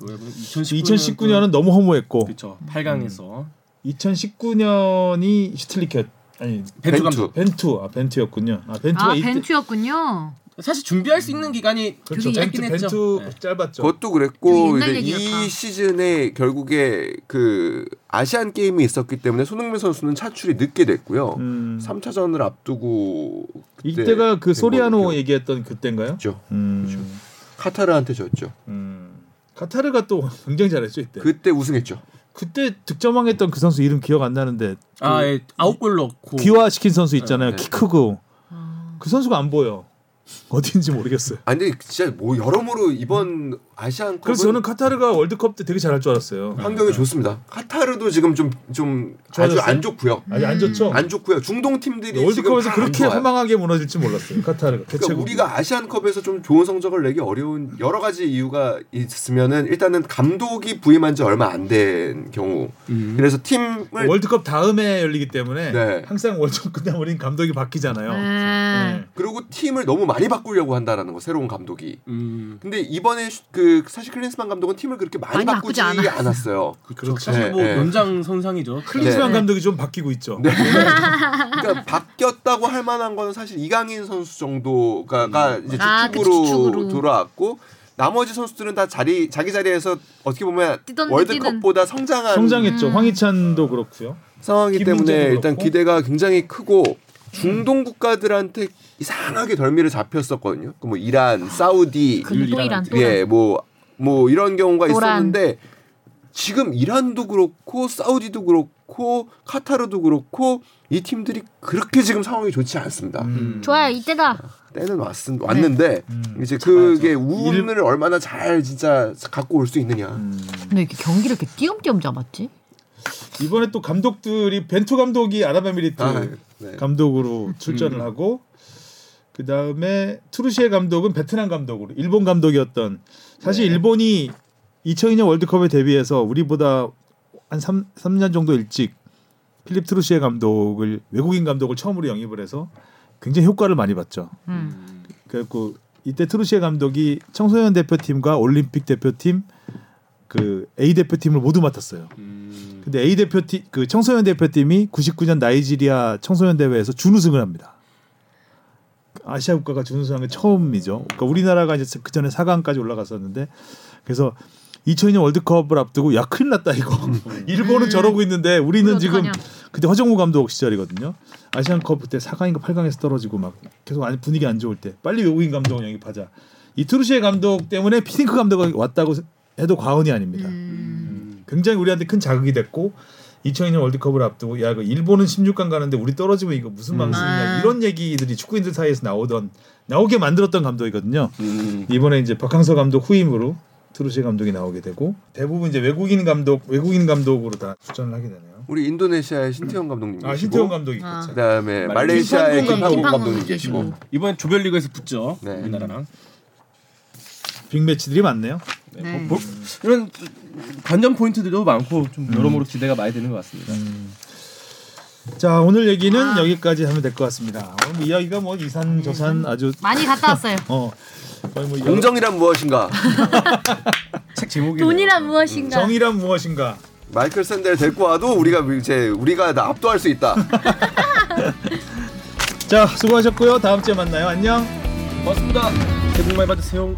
2019년은 너무 허무했고 그렇죠. 8강에서 2019년이 슈틸리케 아니 벤투 벤투. 벤투 아 벤투였군요. 아 벤투가 아 이때 벤투였군요. 사실 준비할 수 있는 기간이 그렇죠. 짧긴 벤투 했죠. 벤투 네. 짧았죠. 그것도 그랬고 되게 옛날 이제 얘기였다. 이 시즌에 결국에 그 아시안 게임이 있었기 때문에 손흥민 선수는 차출이 늦게 됐고요. 음. 3차전을 앞두고 그때 이때가 그된 소리아노 얘기했던 그때인가요? 기억했죠. 음. 카타르한테 졌죠. 음. 카타르가 또 굉장히 잘했죠 이때. 그, 그때 우승했죠. 그때 득점왕했던 그 선수 이름 기억 안 나는데 아, 예. 아홉 골 넣고 귀화시킨 선수 있잖아요. 네. 키 크고 아. 그 선수가 안 보여. 어디인지 모르겠어요. 아니 근데 진짜 뭐 여러모로 이번 아시안컵은 그래서 저는 카타르가 월드컵 때 되게 잘할 줄 알았어요. 환경이 좋습니다. 카타르도 지금 좀 좀 아주? 안 좋고요. 아니 안 좋죠. 안 좋고요. 중동 팀들이 월드컵에서 그렇게. 허망하게 무너질지 몰랐어요. 카타르가 그러니까. 우리가 아시안컵에서 좀 좋은 성적을 내기 어려운 여러 가지 이유가 있으면은 일단은 감독이 부임한 지 얼마 안 된 경우. 음. 그래서 팀을 월드컵 다음에 열리기 때문에 네. 항상 월드컵 끝나면 우린 감독이 바뀌잖아요. 네. 네. 그리고 팀을 너무 많이 바꾸려고 한다라는 거 새로운 감독이. 음. 근데 이번에 슈- 그 사실 클린스만 감독은 팀을 그렇게 많이, 많이 바꾸지 바꾸지. 않았어요. 그렇죠. 사실 네, 뭐 네. 연장 선상이죠. 클린스만 네. 감독이 좀 바뀌고 있죠. 네. 그러니까 바뀌었다고 할 만한 거는 사실 이강인 선수 정도가 가 이제 아, 그치, 주축으로 주축으로. 돌아왔고 나머지 선수들은 다 자리 자기 자리에서 어떻게 보면 뛰던 월드컵보다 성장한 성장했죠. 음. 황희찬도 그렇고요. 상황이기 때문에 일단 그렇고. 기대가 굉장히 크고 중동 국가들한테 이상하게 덜미를 잡혔었거든요. 그 뭐 이란, 사우디, 그또 이란 또 예, 뭐, 뭐 이런 경우가 또란. 있었는데 지금 이란도 그렇고 사우디도 그렇고 카타르도 그렇고 이 팀들이 그렇게 지금 상황이 좋지 않습니다. 음. 좋아요 이때다. 때는 왔, 왔는데 음. 이제 그게 운을 얼마나 잘 진짜 갖고 올 수 있느냐. 음. 근데 이렇게 경기를 이렇게 띄엄띄엄 잡았지? 이번에 또 감독들이 벤투 감독이 아랍에미리트 아, 네. 감독으로 출전을 하고 그 다음에 투르시에 감독은 베트남 감독으로 일본 감독이었던 사실 네. 일본이 2002년 월드컵에 데뷔해서 우리보다 한 3, 3년 정도 일찍 필립 트루시에 감독을 외국인 감독을 처음으로 영입을 해서 굉장히 효과를 많이 봤죠. 음. 그래갖고 이때 트루시에 감독이 청소년 대표팀과 올림픽 대표팀 그 A 대표팀을 모두 맡았어요. 음. 근데 A 대표팀 그 청소년 대표팀이 99년 나이지리아 청소년 대회에서 준우승을 합니다. 아시아 국가가 준우승한 게 처음이죠. 그러니까 우리나라가 이제 그 전에 4강까지 올라갔었는데 그래서 2002년 월드컵을 앞두고 야 큰일 났다 이거. 일본은 음. 저러고 있는데 우리는 우리 지금. 그때 허정무 감독 시절이거든요. 아시안컵 그때 4강인가 8강에서 떨어지고 막 계속 안- 분위기 안 좋을 때 빨리 외국인 감독을 영입하자. 이 트루시에 감독 때문에 피딩크 감독이 왔다고 해도 과언이 아닙니다. 음. 굉장히 우리한테 큰 자극이 됐고 2002년 월드컵을 앞두고 야그 일본은 16강 가는데 우리 떨어지면 이거 무슨 망신이냐 아. 이런 얘기들이 축구인들 사이에서 나오던 나오게 만들었던 감독이거든요. 음. 이번에 이제 박항서 감독 후임으로 트루시 감독이 나오게 되고 대부분 이제 외국인 감독 외국인 감독으로 다 출전을 하게 되네요. 우리 인도네시아의 신태용 감독님 아 계시고 신태용 감독이 아. 그다음에 말레이시아 말레이시아의 감독. 감독님 계시고 음. 이번에 조별리그에서 붙죠. 네. 우리나라랑. 빅매치들이 많네요. 네. 네. 뭐, 뭐, 이런 관전 포인트들도 많고 좀 여러모로 기대가 많이 되는 것 같습니다. 자 오늘 얘기는 아. 여기까지 하면 될 것 같습니다. 오늘 뭐 이야기가 뭐 이산 저산 아주 많이 갔다 왔어요. 어 거의 뭐 공정이란 무엇인가? 책 제목이 돈이란 무엇인가? 정의란 무엇인가? 마이클 샌델 데리고 와도 우리가 이제 우리가 다 압도할 수 있다. 자 수고하셨고요. 다음 주에 만나요. 안녕. 고맙습니다. 새해 복 많이 받으세요.